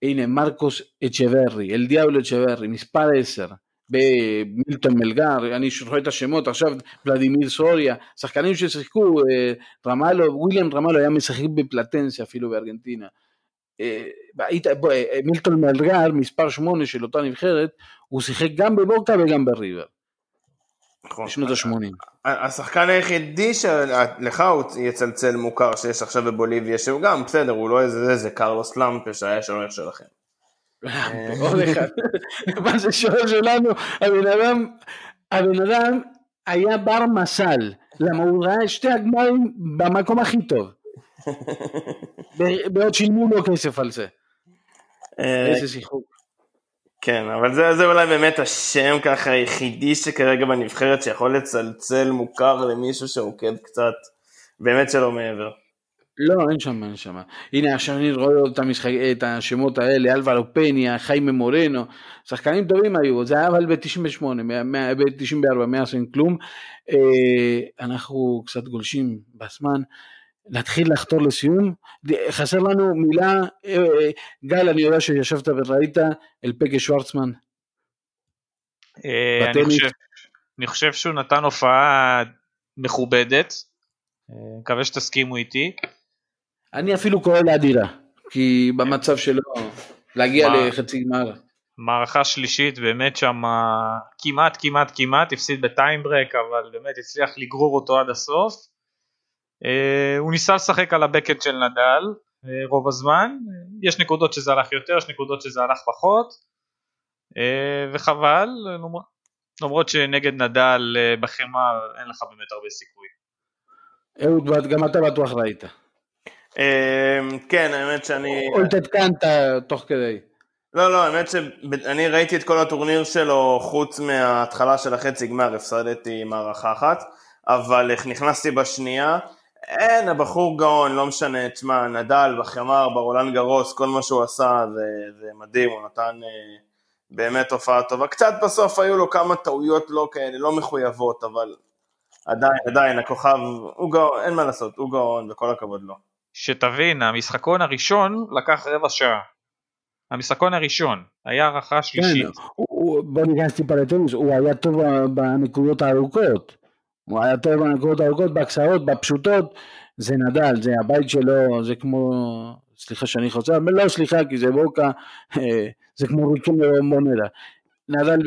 הנה, מרקוס אצ'ברי, אל דיאבלו אצ'ברי, מספר 10, במילטון מלגר, אני רואה את השמות עכשיו, ולדימיר סוריה, שחקנים ששיחקו, אה, רמאלו, וויליאם רמאלו היה משחק בפלטנסיה אפילו בארגנטינה. אה, אה, מילטון מלגר, מספר 8 של אותה נבחרת, הוא שיחק גם בבוקה וגם בריבר. נכון. בשנות ה-80. השחקן היחידי שלך הוא יצלצל מוכר שיש עכשיו בבוליביה, שהוא גם בסדר, הוא לא איזה זה, קרלוס למפה שהיה שוער שלכם. עוד אחד. מה זה שוער שלנו? הבן אדם, הבן אדם היה בר מזל, למה הוא ראה שתי הגמרים במקום הכי טוב. בעוד שילמו לו כסף על זה. אה, איזה שיחוק. כן, אבל זה, זה אולי באמת השם ככה היחידי שכרגע בנבחרת שיכול לצלצל מוכר למישהו שעוקב קצת, באמת שלא מעבר. לא, אין שם, אין שם. הנה, עכשיו אני רואה את, המשחק, את השמות האלה, אלוורו פניה, חיימה מורנו, שחקנים טובים היו, זה היה אבל ב-98, ב-94, מאז אין כלום. אה, אנחנו קצת גולשים בזמן. להתחיל לחתור לסיום. חסר לנו מילה, אה, אה, גל, אני יודע שישבת וראית, אל פגה שוורצמן. אני חושב שהוא נתן הופעה מכובדת, מקווה שתסכימו איתי. אני אפילו קורא לאדירה, כי במצב שלו, להגיע מה... לחצי גמר. מערכה שלישית באמת שם כמעט כמעט כמעט הפסיד בטיימברק אבל באמת הצליח לגרור אותו עד הסוף. Uh, הוא ניסה לשחק על הבקט של נדל uh, רוב הזמן, יש נקודות שזה הלך יותר, יש נקודות שזה הלך פחות uh, וחבל, למרות שנגד נדל בחמר אין לך באמת הרבה סיכוי. אהוד, גם אתה בטוח ראית. כן, האמת שאני... או התעדכנת תוך כדי. לא, לא, האמת שאני ראיתי את כל הטורניר שלו חוץ מההתחלה של החצי גמר, הפסדתי מערכה אחת, אבל איך נכנסתי בשנייה, אין, הבחור גאון, לא משנה, תשמע, נדל, בחמר, ברולנד גרוס, כל מה שהוא עשה זה, זה מדהים, הוא נתן אה, באמת הופעה טובה. קצת בסוף היו לו כמה טעויות לא כאלה, לא מחויבות, אבל עדיין, עדיין, הכוכב, הוא גאון, אין מה לעשות, הוא גאון, וכל הכבוד לו. שתבין, המשחקון הראשון לקח רבע שעה. המשחקון הראשון, היה הערכה שלישית. כן, בוא ניכנס טיפה לטניס, הוא היה טוב בנקודות הארוכות. הוא היה טוב בנקודות הארוכות, בקצרות, בפשוטות, זה נדל, זה הבית שלו, זה כמו, סליחה שאני חוזר, לא סליחה כי זה בוקה, זה כמו ריקין ומונדה. נדל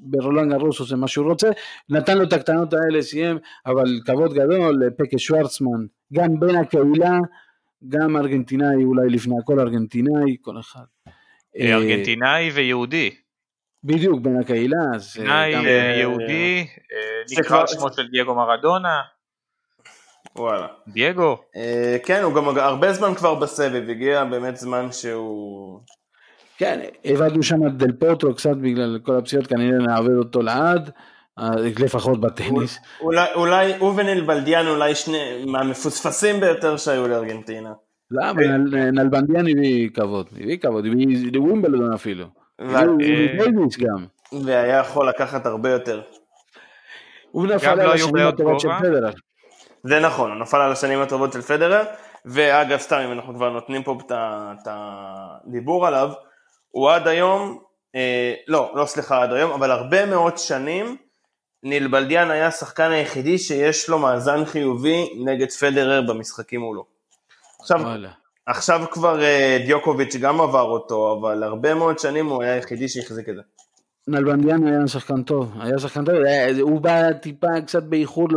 ברולנד גרוס עושה מה שהוא רוצה, נתן לו את הקטנות האלה, סיים, אבל כבוד גדול לפקה שוורצמן, גם בין הקהילה, גם ארגנטינאי אולי לפני הכל ארגנטינאי, כל אחד. אה, ארגנטינאי ויהודי. בדיוק, בין הקהילה. ארגנטינאי, אה, יהודי, אה, נקרא שמו של דייגו מרדונה. וואלה. דייגו. כן, הוא גם הרבה זמן כבר בסבב, הגיע באמת זמן שהוא... כן, הבדנו שם את דל פוטרו קצת בגלל כל הפציעות, כנראה נעבד אותו לעד. לפחות בטניס. אולי, אולי הוא ונלבלדיאן אולי שני מהמפוספסים ביותר שהיו לארגנטינה. למה? נלבלדיאן הביא כבוד, הביא כבוד, הביא לווימבלדון אפילו. גם. והיה יכול לקחת הרבה יותר. הוא נפל על לא השנים הטובות של פדרר. זה נכון, הוא נפל על השנים הטובות של פדרר, ואגב סתם אם אנחנו כבר נותנים פה את הדיבור עליו, הוא עד היום, אה, לא, לא סליחה עד היום, אבל הרבה מאוד שנים ניל בלדיאן היה השחקן היחידי שיש לו מאזן חיובי נגד פדרר במשחקים מולו. עכשיו, עכשיו כבר אה, דיוקוביץ' גם עבר אותו, אבל הרבה מאוד שנים הוא היה היחידי שהחזיק את זה. נלבנדיאן היה שחקן טוב, היה שחקן טוב, הוא בא טיפה קצת באיחור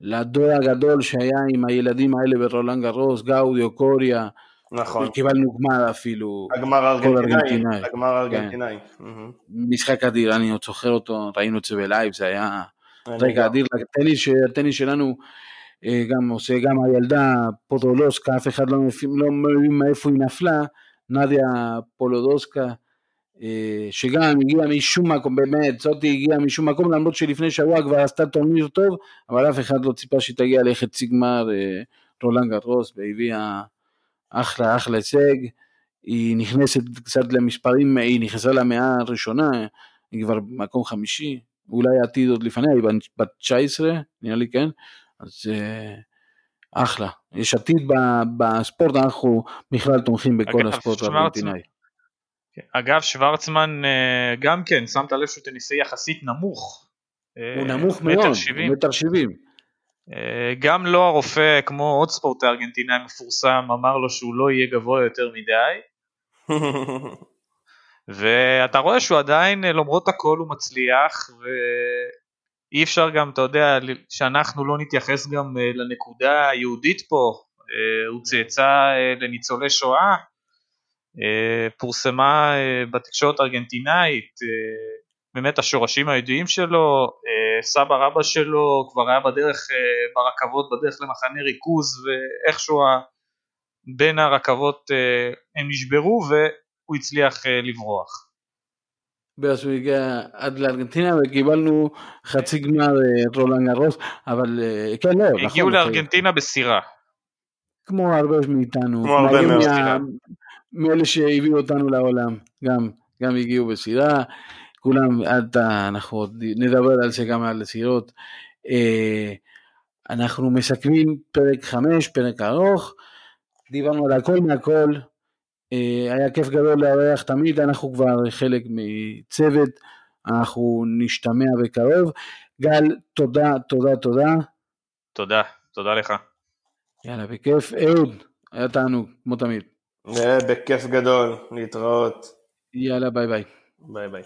לדור הגדול שהיה עם הילדים האלה ברולנד גרוס, גאודיו, קוריה, נכון. קיבלנו גמר אפילו, הגמר הארגנטינאי. ארגנטינאי. הגמר הארגנטינאי. מהמם. משחק אדיר, אני עוד זוכר אותו, ראינו את זה ב live, זה היה רגע. אדיר, הטניס, שלנו אה, גם עושה, גם הילדה פודורוסקה, אף אחד לא לא מבין מאיפה היא נפלה, נדיה פודורוסקה, אה, שגם הגיעה משום מקום, באמת, זאתי הגיעה משום מקום, למרות שלפני שבוע כבר עשתה טורניר טוב, אבל אף אחד לא ציפה שהיא תגיע לחצי גמר אה, רולנד גרוס, והביאה אחלה אחלה הישג, היא נכנסת קצת למספרים, היא נכנסה למאה הראשונה, היא כבר במקום חמישי, אולי העתיד עוד לפניה, היא בת 19, נראה לי כן, אז אה, אחלה. יש עתיד ב- בספורט, אנחנו בכלל תומכים בכל אגב, הספורט הארגנטינאי. אגב, שוורצמן אה, גם כן, שמת לב שהוא טניסאי יחסית נמוך. אה, הוא נמוך מאוד, מטר שבעים. גם לא הרופא, כמו עוד ספורטאי ארגנטינאי מפורסם, אמר לו שהוא לא יהיה גבוה יותר מדי, ואתה רואה שהוא עדיין, למרות הכל הוא מצליח, ואי אפשר גם, אתה יודע, שאנחנו לא נתייחס גם אה, לנקודה היהודית פה, אה, הוא צאצא אה, לניצולי שואה, אה, פורסמה בתקשורת הארגנטינאית, באמת השורשים הידועים שלו, סבא רבא שלו כבר היה בדרך, ברכבות, בדרך למחנה ריכוז, ואיכשהו בין הרכבות הם נשברו והוא הצליח לברוח. ואז הוא הגיע עד לארגנטינה וקיבלנו חצי גמר אה, רולנד גרוס, אבל אה, כן, לא, נכון. הגיעו. לארגנטינה בסירה. כמו הרבה מאיתנו, כמו הרבה. מה- מאלה שהביאו אותנו לעולם, גם, גם הגיעו בסירה, כולם, עד אנחנו עוד נדבר על זה גם על סירות. אה, אנחנו מסכמים פרק חמש, פרק ארוך, דיברנו על הכל מהכל, היה כיף גדול לארח תמיד, אנחנו כבר חלק מצוות, אנחנו נשתמע בקרוב. גל, תודה, תודה, תודה. תודה, תודה לך. יאללה, בכיף. אהוד, היה תענוג, כמו תמיד. אה, בכיף גדול, להתראות. יאללה, ביי ביי. ביי ביי.